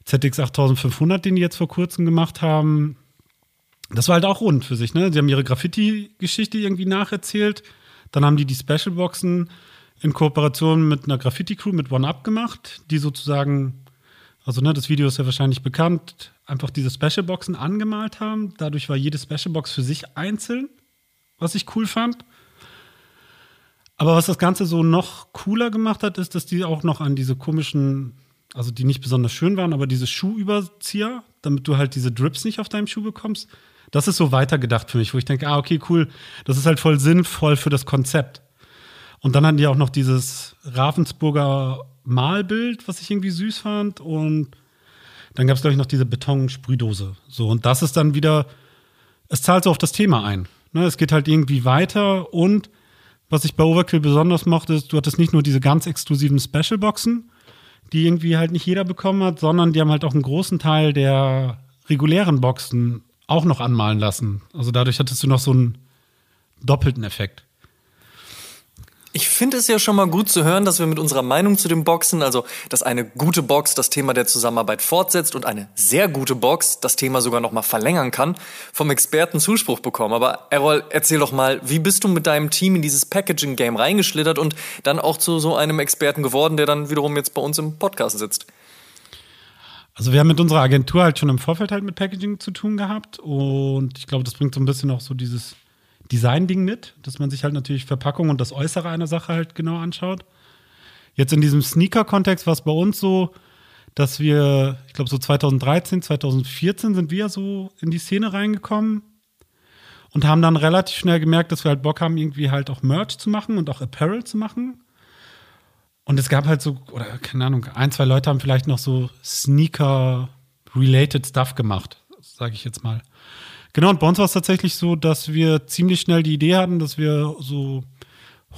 ZX 8500, den die jetzt vor kurzem gemacht haben. Das war halt auch rund für sich. Ne? Sie haben ihre Graffiti-Geschichte irgendwie nacherzählt. Dann haben die die Special-Boxen in Kooperation mit einer Graffiti-Crew, mit One-Up gemacht, die sozusagen, also ne, das Video ist ja wahrscheinlich bekannt, einfach diese Special-Boxen angemalt haben. Dadurch war jede Special-Box für sich einzeln, was ich cool fand. Aber was das Ganze so noch cooler gemacht hat, ist, dass die auch noch an diese komischen, also die nicht besonders schön waren, aber diese Schuhüberzieher, damit du halt diese Drips nicht auf deinem Schuh bekommst, das ist so weitergedacht für mich, wo ich denke, ah, okay, cool, das ist halt voll sinnvoll für das Konzept. Und dann hatten die auch noch dieses Ravensburger Malbild, was ich irgendwie süß fand. Und dann gab es, glaube ich, noch diese Betonsprühdose. So, und das ist dann wieder, es zahlt so auf das Thema ein. Ne, es geht halt irgendwie weiter und was ich bei Overkill besonders mochte, ist, du hattest nicht nur diese ganz exklusiven Special-Boxen, die irgendwie halt nicht jeder bekommen hat, sondern die haben halt auch einen großen Teil der regulären Boxen auch noch anmalen lassen. Also dadurch hattest du noch so einen doppelten Effekt.
Ich finde es ja schon mal gut zu hören, dass wir mit unserer Meinung zu dem Boxen, also dass eine gute Box das Thema der Zusammenarbeit fortsetzt und eine sehr gute Box das Thema sogar noch mal verlängern kann, vom Experten Zuspruch bekommen. Aber Errol, erzähl doch mal, wie bist du mit deinem Team in dieses Packaging-Game reingeschlittert und dann auch zu so einem Experten geworden, der dann wiederum jetzt bei uns im Podcast sitzt?
Also wir haben mit unserer Agentur halt schon im Vorfeld halt mit Packaging zu tun gehabt und ich glaube, das bringt so ein bisschen auch so dieses Design-Ding mit, dass man sich halt natürlich Verpackung und das Äußere einer Sache halt genau anschaut. Jetzt in diesem Sneaker-Kontext war es bei uns so, dass wir, ich glaube so 2013, 2014 sind wir so in die Szene reingekommen und haben dann relativ schnell gemerkt, dass wir halt Bock haben, irgendwie halt auch Merch zu machen und auch Apparel zu machen. Und es gab halt so, oder keine Ahnung, ein, zwei Leute haben vielleicht noch so Sneaker-related Stuff gemacht, sage ich jetzt mal. Genau, und bei uns war es tatsächlich so, dass wir ziemlich schnell die Idee hatten, dass wir so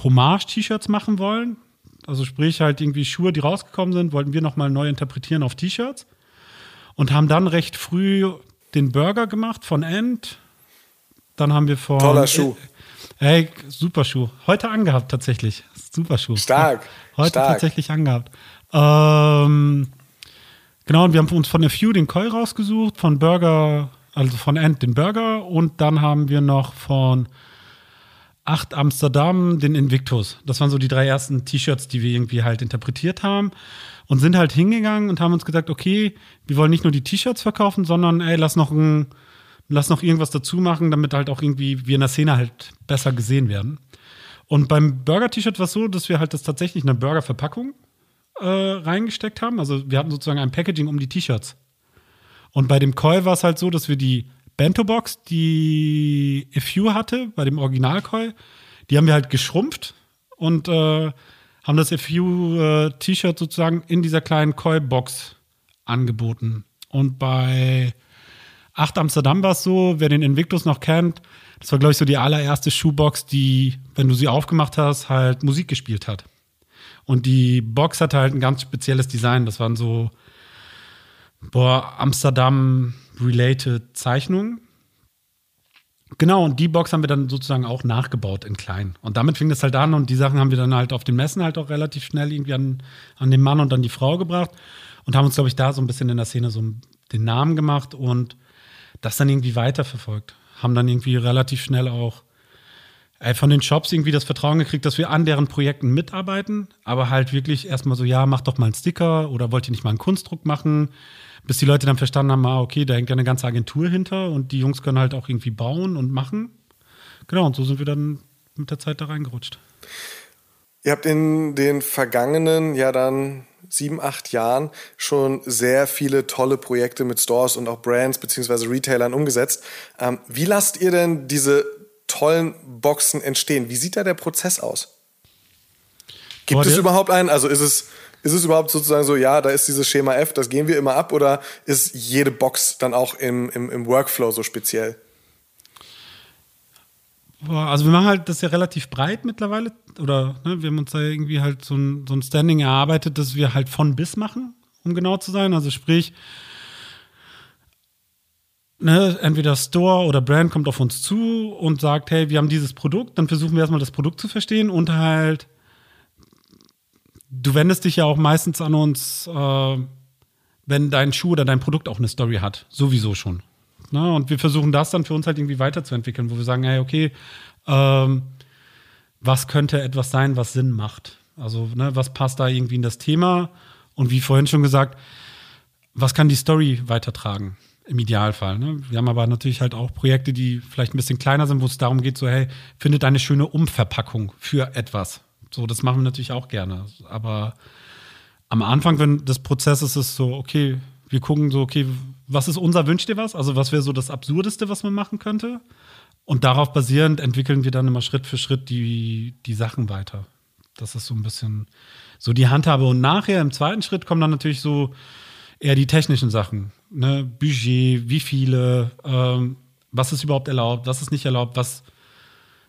Hommage-T-Shirts machen wollen. Also sprich halt irgendwie Schuhe, die rausgekommen sind, wollten wir nochmal neu interpretieren auf T-Shirts. Und haben dann recht früh den Burger gemacht von End. Dann haben wir von.
Toller Schuh.
Ey, super Schuh. Heute angehabt tatsächlich. Super Schuh.
Stark.
Heute
stark.
tatsächlich angehabt. Ähm, genau, und wir haben uns von der Few den Koi rausgesucht, von Burger also von End den Burger und dann haben wir noch von 8 Amsterdam den Invictus. Das waren so die drei ersten T-Shirts, die wir irgendwie halt interpretiert haben und sind halt hingegangen und haben uns gesagt, okay, wir wollen nicht nur die T-Shirts verkaufen, sondern ey, lass noch ein, lass noch irgendwas dazu machen, damit halt auch irgendwie wir in der Szene halt besser gesehen werden. Und beim Burger-T-Shirt war es so, dass wir halt das tatsächlich in eine Burger-Verpackung äh, reingesteckt haben. Also wir hatten sozusagen ein Packaging um die T-Shirts. Und bei dem Koi war es halt so, dass wir die Bento-Box, die FU hatte, bei dem Original-Koi, die haben wir halt geschrumpft und äh, haben das FU-T-Shirt äh, sozusagen in dieser kleinen Koi-Box angeboten. Und bei 8 Amsterdam war es so, wer den Invictus noch kennt, das war, glaube ich, so die allererste Schuhbox, die, wenn du sie aufgemacht hast, halt Musik gespielt hat. Und die Box hatte halt ein ganz spezielles Design. Das waren so boah, Amsterdam-related Zeichnungen. Genau, und die Box haben wir dann sozusagen auch nachgebaut in klein. Und damit fing das halt an und die Sachen haben wir dann halt auf den Messen halt auch relativ schnell irgendwie an, an den Mann und an die Frau gebracht und haben uns, glaube ich, da so ein bisschen in der Szene so den Namen gemacht und das dann irgendwie weiterverfolgt. Haben dann irgendwie relativ schnell auch äh, von den Shops irgendwie das Vertrauen gekriegt, dass wir an deren Projekten mitarbeiten, aber halt wirklich erstmal so, ja, mach doch mal einen Sticker oder wollt ihr nicht mal einen Kunstdruck machen? Bis die Leute dann verstanden haben, ah, okay, da hängt ja eine ganze Agentur hinter und die Jungs können halt auch irgendwie bauen und machen. Genau, und so sind wir dann mit der Zeit da reingerutscht.
Ihr habt in den vergangenen, ja dann sieben, acht Jahren schon sehr viele tolle Projekte mit Stores und auch Brands beziehungsweise Retailern umgesetzt. Ähm, wie lasst ihr denn diese tollen Boxen entstehen? Wie sieht da der Prozess aus? Gibt Boah, es überhaupt einen? Also ist es, ist es überhaupt sozusagen so, ja, da ist dieses Schema F, das gehen wir immer ab oder ist jede Box dann auch im, im, im Workflow so speziell?
Also wir machen halt das ja relativ breit mittlerweile. Oder ne, wir haben uns da irgendwie halt so ein, so ein Standing erarbeitet, dass wir halt von bis machen, um genau zu sein. Also sprich, ne, entweder Store oder Brand kommt auf uns zu und sagt, hey, wir haben dieses Produkt, dann versuchen wir erstmal das Produkt zu verstehen und halt, du wendest dich ja auch meistens an uns, äh, wenn dein Schuh oder dein Produkt auch eine Story hat, sowieso schon. Ne? Und wir versuchen das dann für uns halt irgendwie weiterzuentwickeln, wo wir sagen, hey, okay, ähm, was könnte etwas sein, was Sinn macht? Also, ne, was passt da irgendwie in das Thema? Und wie vorhin schon gesagt, was kann die Story weitertragen? Im Idealfall. Ne? Wir haben aber natürlich halt auch Projekte, die vielleicht ein bisschen kleiner sind, wo es darum geht, so, hey, findet eine schöne Umverpackung für etwas. So, das machen wir natürlich auch gerne. Aber am Anfang wenn des Prozesses ist es so, okay, wir gucken so, okay, was ist unser Wünsch dir was? Also, was wäre so das Absurdeste, was man machen könnte? Und darauf basierend entwickeln wir dann immer Schritt für Schritt die, die Sachen weiter. Das ist so ein bisschen so die Handhabe. Und nachher im zweiten Schritt kommen dann natürlich so eher die technischen Sachen ne, Budget, wie viele, ähm, was ist überhaupt erlaubt, was ist nicht erlaubt, was,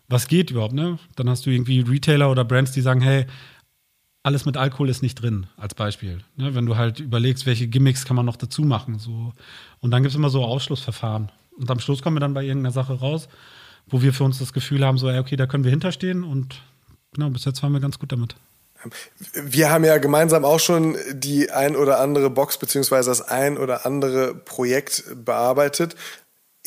was geht überhaupt, ne? Dann hast du irgendwie Retailer oder Brands, die sagen, hey, alles mit Alkohol ist nicht drin, als Beispiel. Ne? Wenn du halt überlegst, welche Gimmicks kann man noch dazu machen. So. Und dann gibt es immer so Ausschlussverfahren. Und am Schluss kommen wir dann bei irgendeiner Sache raus, wo wir für uns das Gefühl haben, so, okay, da können wir hinterstehen und genau, bis jetzt fahren wir ganz gut damit.
Wir haben ja gemeinsam auch schon die ein oder andere Box beziehungsweise das ein oder andere Projekt bearbeitet.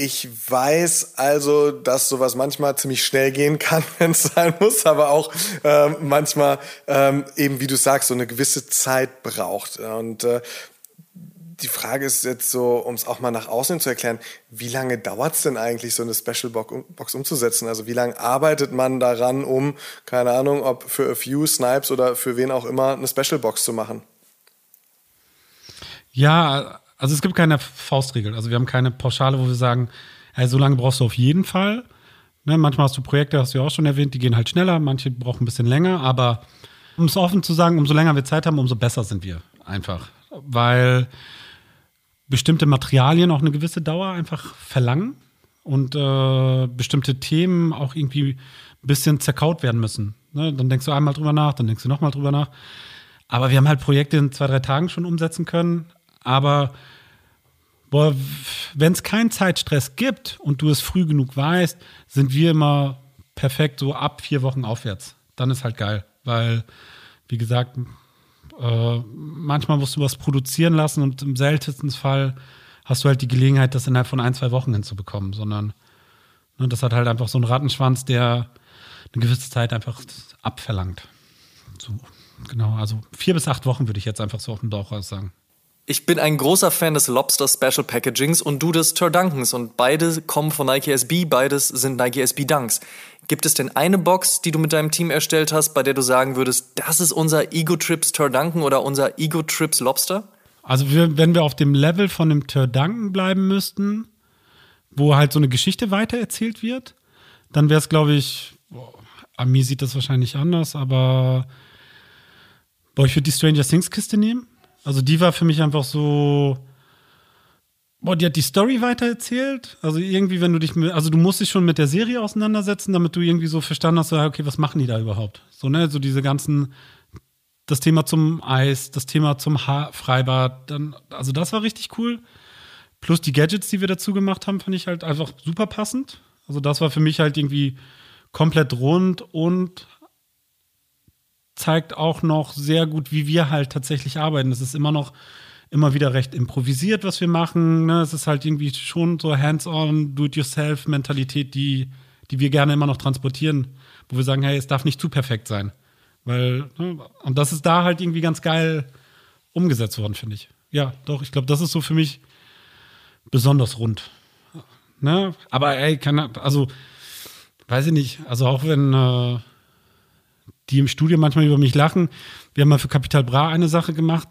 Ich weiß also, dass sowas manchmal ziemlich schnell gehen kann, (laughs) wenn es sein muss, aber auch ähm, manchmal ähm, eben, wie du sagst, so eine gewisse Zeit braucht. Und äh, die Frage ist jetzt so, um es auch mal nach außen zu erklären, wie lange dauert es denn eigentlich, so eine Special Box umzusetzen? Also wie lange arbeitet man daran, um, keine Ahnung, ob für A Few, Snipes oder für wen auch immer, eine Special Box zu machen?
Ja, also es gibt keine Faustregel. Also wir haben keine Pauschale, wo wir sagen, hey, so lange brauchst du auf jeden Fall. Ne, manchmal hast du Projekte, hast du ja auch schon erwähnt, die gehen halt schneller, manche brauchen ein bisschen länger, aber um es offen zu sagen, umso länger wir Zeit haben, umso besser sind wir einfach. Weil bestimmte Materialien auch eine gewisse Dauer einfach verlangen und äh, bestimmte Themen auch irgendwie ein bisschen zerkaut werden müssen. Ne? Dann denkst du einmal drüber nach, dann denkst du nochmal drüber nach. Aber wir haben halt Projekte in zwei, drei Tagen schon umsetzen können. Aber wenn es keinen Zeitstress gibt und du es früh genug weißt, sind wir immer perfekt so ab vier Wochen aufwärts. Dann ist halt geil, weil, wie gesagt, äh, manchmal musst du was produzieren lassen und im seltensten Fall hast du halt die Gelegenheit, das innerhalb von ein, zwei Wochen hinzubekommen, sondern ne, das hat halt einfach so einen Rattenschwanz, der eine gewisse Zeit einfach abverlangt. So, genau, also vier bis acht Wochen würde ich jetzt einfach so auf dem Bauch raus sagen.
Ich bin ein großer Fan des Lobster Special Packagings und du des Turdunkens und beide kommen von Nike SB, beides sind Nike SB Dunks. Gibt es denn eine Box, die du mit deinem Team erstellt hast, bei der du sagen würdest, das ist unser Ego Trips Turdunken oder unser Ego Trips Lobster?
Also wir, wenn wir auf dem Level von dem Turdunken bleiben müssten, wo halt so eine Geschichte weitererzählt wird, dann wäre es, glaube ich, boah, Ami sieht das wahrscheinlich anders, aber boah, ich würde die Stranger Things Kiste nehmen also die war für mich einfach so. Boah, die hat die Story weitererzählt. Also irgendwie, wenn du dich mit, also du musst dich schon mit der Serie auseinandersetzen, damit du irgendwie so verstanden hast, okay, was machen die da überhaupt? So, ne, so diese ganzen das Thema zum Eis, das Thema zum ha Freibad, dann, also das war richtig cool. Plus die Gadgets, die wir dazu gemacht haben, fand ich halt einfach super passend. Also das war für mich halt irgendwie komplett rund und zeigt auch noch sehr gut, wie wir halt tatsächlich arbeiten. Es ist immer noch immer wieder recht improvisiert, was wir machen. Ne? Es ist halt irgendwie schon so hands-on, do-it-yourself-Mentalität, die, die wir gerne immer noch transportieren, wo wir sagen, hey, es darf nicht zu perfekt sein. Weil, ne? und das ist da halt irgendwie ganz geil umgesetzt worden, finde ich. Ja, doch, ich glaube, das ist so für mich besonders rund. Ne? Aber ey, kann, also, weiß ich nicht, also auch wenn äh, die im Studio manchmal über mich lachen, wir haben mal für Capital Bra eine Sache gemacht,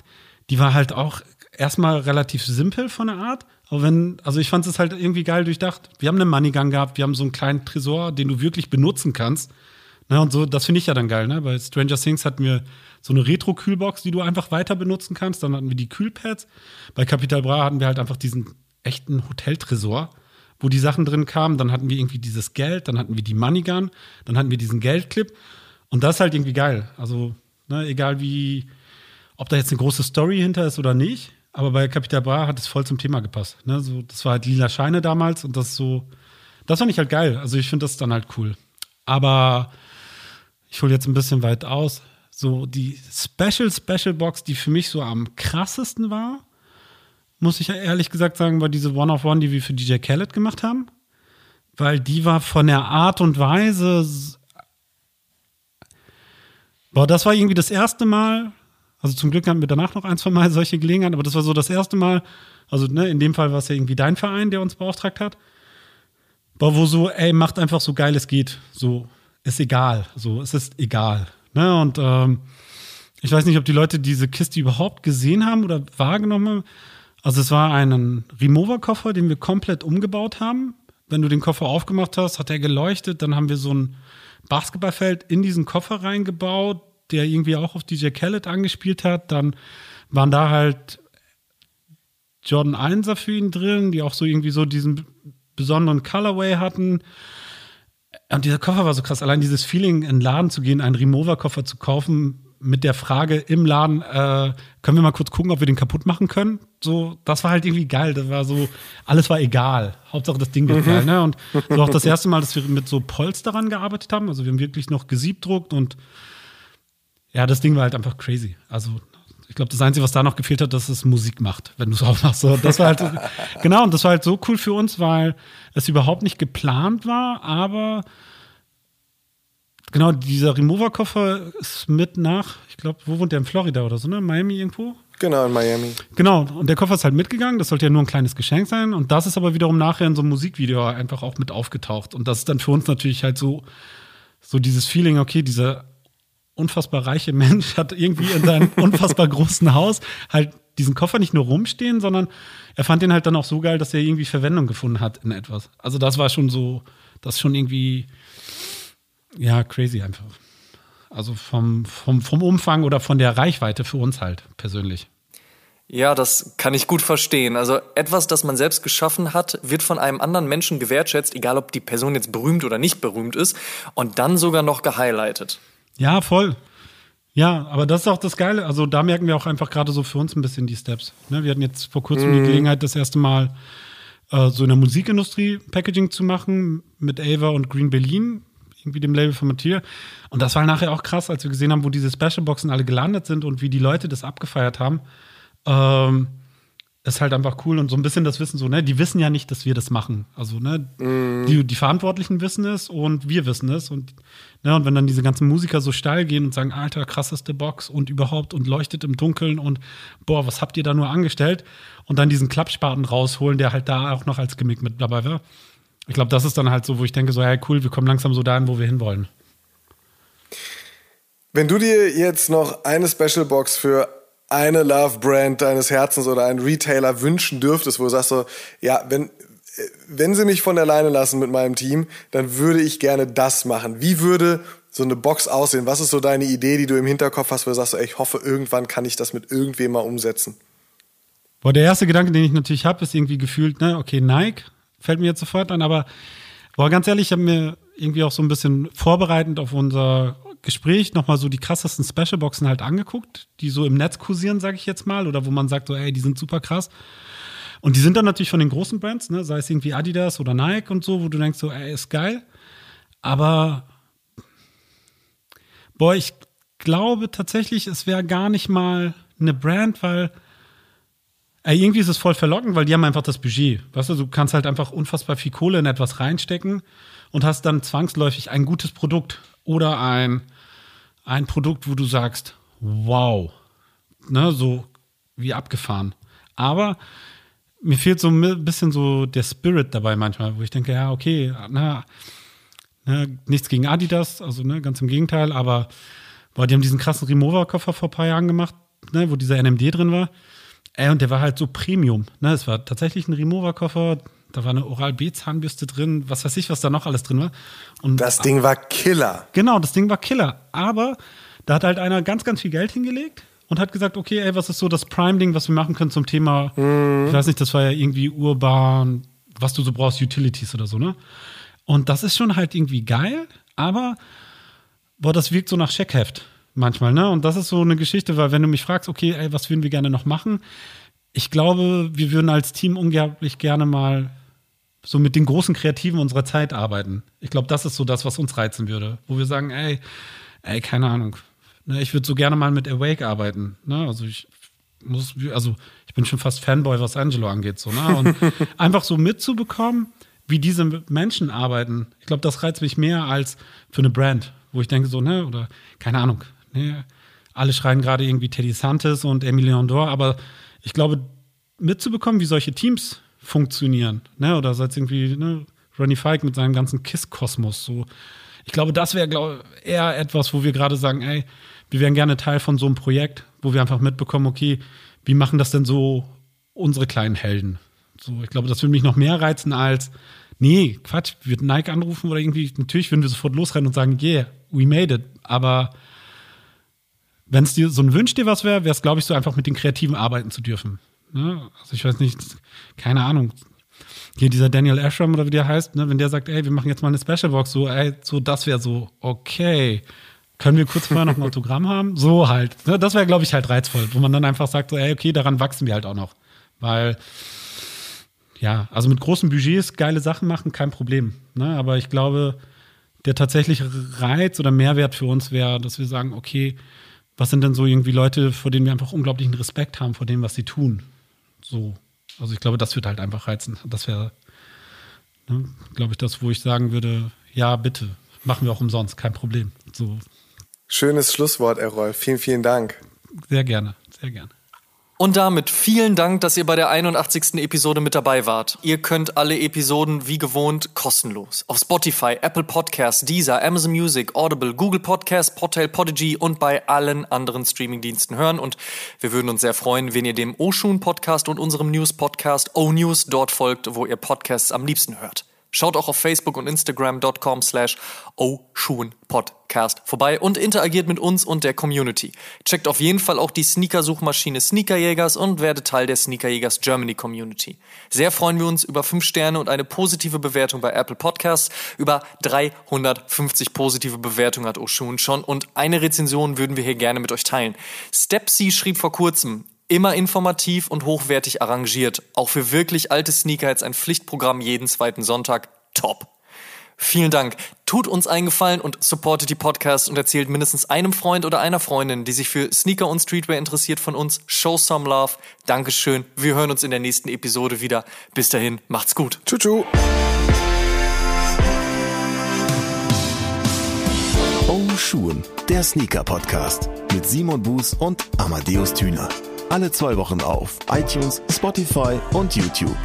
die war halt auch erstmal relativ simpel von der Art. Aber wenn, also ich fand es halt irgendwie geil durchdacht. Wir haben einen Moneygang gehabt, wir haben so einen kleinen Tresor, den du wirklich benutzen kannst. Ne, und so, das finde ich ja dann geil, ne? Bei Stranger Things hatten wir so eine Retro-Kühlbox, die du einfach weiter benutzen kannst. Dann hatten wir die Kühlpads. Bei Capital Bra hatten wir halt einfach diesen echten Hoteltresor, wo die Sachen drin kamen. Dann hatten wir irgendwie dieses Geld, dann hatten wir die Moneygun, dann hatten wir diesen Geldclip. Und das ist halt irgendwie geil. Also, ne, egal wie, ob da jetzt eine große Story hinter ist oder nicht, aber bei Capital Bra hat es voll zum Thema gepasst. Ne? So, das war halt lila Scheine damals und das so, das fand ich halt geil. Also ich finde das dann halt cool. Aber ich hole jetzt ein bisschen weit aus. So die Special Special Box, die für mich so am krassesten war, muss ich ehrlich gesagt sagen, war diese One of One, die wir für DJ Khaled gemacht haben. Weil die war von der Art und Weise. Boah, das war irgendwie das erste Mal, also zum Glück hatten wir danach noch ein, zwei Mal solche Gelegenheiten, aber das war so das erste Mal, also ne, in dem Fall war es ja irgendwie dein Verein, der uns beauftragt hat. War wo so, ey, macht einfach so geil es geht. So, ist egal. So, es ist egal. Ne? Und ähm, ich weiß nicht, ob die Leute diese Kiste überhaupt gesehen haben oder wahrgenommen haben. Also es war ein Remover-Koffer, den wir komplett umgebaut haben. Wenn du den Koffer aufgemacht hast, hat er geleuchtet. Dann haben wir so ein Basketballfeld in diesen Koffer reingebaut der irgendwie auch auf DJ Khaled angespielt hat. Dann waren da halt Jordan 1er für ihn drin, die auch so irgendwie so diesen besonderen Colorway hatten. Und dieser Koffer war so krass. Allein dieses Feeling, in den Laden zu gehen, einen Remover-Koffer zu kaufen, mit der Frage im Laden, äh, können wir mal kurz gucken, ob wir den kaputt machen können? So, das war halt irgendwie geil. Das war so, alles war egal. Hauptsache das Ding wird mhm. geil. Ne? Und so auch das erste Mal, dass wir mit so Polsterern gearbeitet haben. Also wir haben wirklich noch gesiebdruckt und ja, das Ding war halt einfach crazy. Also ich glaube, das Einzige, was da noch gefehlt hat, dass es Musik macht, wenn du es (laughs) aufmachst. So, das war halt, (laughs) genau, und das war halt so cool für uns, weil es überhaupt nicht geplant war, aber genau, dieser Remover-Koffer ist mit nach, ich glaube, wo wohnt der in Florida oder so, ne? Miami irgendwo?
Genau, in Miami.
Genau, und der Koffer ist halt mitgegangen, das sollte ja nur ein kleines Geschenk sein. Und das ist aber wiederum nachher in so einem Musikvideo einfach auch mit aufgetaucht. Und das ist dann für uns natürlich halt so, so dieses Feeling, okay, dieser unfassbar reiche Mensch hat irgendwie in seinem (laughs) unfassbar großen Haus halt diesen Koffer nicht nur rumstehen, sondern er fand den halt dann auch so geil, dass er irgendwie Verwendung gefunden hat in etwas. Also das war schon so, das ist schon irgendwie, ja, crazy einfach. Also vom, vom, vom Umfang oder von der Reichweite für uns halt persönlich.
Ja, das kann ich gut verstehen. Also etwas, das man selbst geschaffen hat, wird von einem anderen Menschen gewertschätzt, egal ob die Person jetzt berühmt oder nicht berühmt ist, und dann sogar noch gehighlightet.
Ja, voll. Ja, aber das ist auch das Geile. Also da merken wir auch einfach gerade so für uns ein bisschen die Steps. Ne? Wir hatten jetzt vor kurzem mhm. die Gelegenheit, das erste Mal äh, so in der Musikindustrie Packaging zu machen mit Ava und Green Berlin, irgendwie dem Label von Matthias. Und das war nachher auch krass, als wir gesehen haben, wo diese Specialboxen alle gelandet sind und wie die Leute das abgefeiert haben. Ähm, ist halt einfach cool und so ein bisschen das Wissen so, ne, die wissen ja nicht, dass wir das machen. Also, ne, mm. die, die Verantwortlichen wissen es und wir wissen es und, ne, und wenn dann diese ganzen Musiker so steil gehen und sagen, alter, krasseste Box und überhaupt und leuchtet im Dunkeln und boah, was habt ihr da nur angestellt? Und dann diesen Klappspaten rausholen, der halt da auch noch als Gimmick mit dabei war. Ich glaube, das ist dann halt so, wo ich denke, so, hey, cool, wir kommen langsam so dahin, wo wir hinwollen.
Wenn du dir jetzt noch eine Special Box für eine Love-Brand deines Herzens oder einen Retailer wünschen dürftest, wo du sagst so, ja, wenn, wenn sie mich von alleine lassen mit meinem Team, dann würde ich gerne das machen. Wie würde so eine Box aussehen? Was ist so deine Idee, die du im Hinterkopf hast, wo du sagst, ey, ich hoffe, irgendwann kann ich das mit irgendwem mal umsetzen?
Boah, der erste Gedanke, den ich natürlich habe, ist irgendwie gefühlt, ne, okay, Nike fällt mir jetzt sofort an, aber boah, ganz ehrlich, ich habe mir irgendwie auch so ein bisschen vorbereitend auf unser Gespräch nochmal so die krassesten Special-Boxen halt angeguckt, die so im Netz kursieren, sage ich jetzt mal, oder wo man sagt, so, ey, die sind super krass. Und die sind dann natürlich von den großen Brands, ne, sei es irgendwie Adidas oder Nike und so, wo du denkst, so, ey, ist geil. Aber, boah, ich glaube tatsächlich, es wäre gar nicht mal eine Brand, weil ey, irgendwie ist es voll verlockend, weil die haben einfach das Budget. Weißt du, du kannst halt einfach unfassbar viel Kohle in etwas reinstecken und hast dann zwangsläufig ein gutes Produkt oder ein, ein Produkt, wo du sagst, wow, ne, so wie abgefahren. Aber mir fehlt so ein bisschen so der Spirit dabei manchmal, wo ich denke, ja, okay, na, ne, nichts gegen Adidas, also ne, ganz im Gegenteil, aber boah, die haben diesen krassen Remover-Koffer vor ein paar Jahren gemacht, ne, wo dieser NMD drin war. Ey, und der war halt so Premium. Ne? Es war tatsächlich ein Remover-Koffer, da war eine Oral-B-Zahnbürste drin, was weiß ich, was da noch alles drin war. Und
Das Ding war Killer.
Genau, das Ding war Killer. Aber da hat halt einer ganz, ganz viel Geld hingelegt und hat gesagt, okay, ey, was ist so das Prime-Ding, was wir machen können zum Thema, ich weiß nicht, das war ja irgendwie urban, was du so brauchst, Utilities oder so, ne? Und das ist schon halt irgendwie geil, aber boah, das wirkt so nach Scheckheft manchmal, ne? Und das ist so eine Geschichte, weil wenn du mich fragst, okay, ey, was würden wir gerne noch machen? Ich glaube, wir würden als Team unglaublich gerne mal so mit den großen Kreativen unserer Zeit arbeiten. Ich glaube, das ist so das, was uns reizen würde. Wo wir sagen, ey, ey, keine Ahnung. Ne, ich würde so gerne mal mit Awake arbeiten. Ne? Also ich muss, also ich bin schon fast Fanboy, was Angelo angeht. So, ne? Und (laughs) einfach so mitzubekommen, wie diese Menschen arbeiten. Ich glaube, das reizt mich mehr als für eine Brand, wo ich denke so, ne, oder keine Ahnung. Ne? Alle schreien gerade irgendwie Teddy Santis und Emilion Dor, aber ich glaube, mitzubekommen, wie solche Teams funktionieren, ne? Oder sei es irgendwie, ne, Ronnie Fike mit seinem ganzen KISS-Kosmos. So. Ich glaube, das wäre eher etwas, wo wir gerade sagen, ey, wir wären gerne Teil von so einem Projekt, wo wir einfach mitbekommen, okay, wie machen das denn so unsere kleinen Helden? So, ich glaube, das würde mich noch mehr reizen als, nee, Quatsch, wir würden Nike anrufen oder irgendwie, natürlich würden wir sofort losrennen und sagen, yeah, we made it. Aber wenn es dir so ein Wünsch dir was wäre, wäre es, glaube ich, so einfach mit den Kreativen arbeiten zu dürfen. Ne? Also ich weiß nicht, keine Ahnung. Hier dieser Daniel Ashram oder wie der heißt, ne? wenn der sagt, ey, wir machen jetzt mal eine Special Box, so, ey, so, das wäre so, okay. Können wir kurz vorher noch ein Autogramm (laughs) haben? So halt. Ne? Das wäre, glaube ich, halt reizvoll, wo man dann einfach sagt, so, ey, okay, daran wachsen wir halt auch noch. Weil, ja, also mit großen Budgets geile Sachen machen, kein Problem. Ne? Aber ich glaube, der tatsächliche Reiz oder Mehrwert für uns wäre, dass wir sagen, okay, was sind denn so irgendwie Leute, vor denen wir einfach unglaublichen Respekt haben, vor dem, was sie tun? So. Also ich glaube, das wird halt einfach reizen. Das wäre, ne, glaube ich, das, wo ich sagen würde, ja, bitte, machen wir auch umsonst, kein Problem. So,
Schönes Schlusswort, Errol. Vielen, vielen Dank.
sehr gerne, sehr gerne.
Und damit vielen Dank, dass ihr bei der 81. Episode mit dabei wart. Ihr könnt alle Episoden wie gewohnt kostenlos auf Spotify, Apple Podcasts, Deezer, Amazon Music, Audible, Google Podcasts, Portal Podigy und bei allen anderen Streamingdiensten hören. Und wir würden uns sehr freuen, wenn ihr dem Oshun Podcast und unserem News Podcast O News dort folgt, wo ihr Podcasts am liebsten hört. Schaut auch auf Facebook und Instagram.com slash Podcast vorbei und interagiert mit uns und der Community. Checkt auf jeden Fall auch die Sneaker-Suchmaschine Sneakerjägers und werdet Teil der Sneakerjägers Germany Community. Sehr freuen wir uns über 5 Sterne und eine positive Bewertung bei Apple Podcasts. Über 350 positive Bewertungen hat Oshun schon und eine Rezension würden wir hier gerne mit euch teilen. Stepsy schrieb vor kurzem, Immer informativ und hochwertig arrangiert. Auch für wirklich alte Sneaker jetzt ein Pflichtprogramm jeden zweiten Sonntag. Top. Vielen Dank. Tut uns einen Gefallen und supportet die Podcasts und erzählt mindestens einem Freund oder einer Freundin, die sich für Sneaker und Streetwear interessiert von uns. Show some love. Dankeschön. Wir hören uns in der nächsten Episode wieder. Bis dahin, macht's gut.
Tschu-tschu.
Oh Schuhen, der Sneaker-Podcast mit Simon Buß und Amadeus Thüner. Alle zwei Wochen auf iTunes, Spotify und YouTube.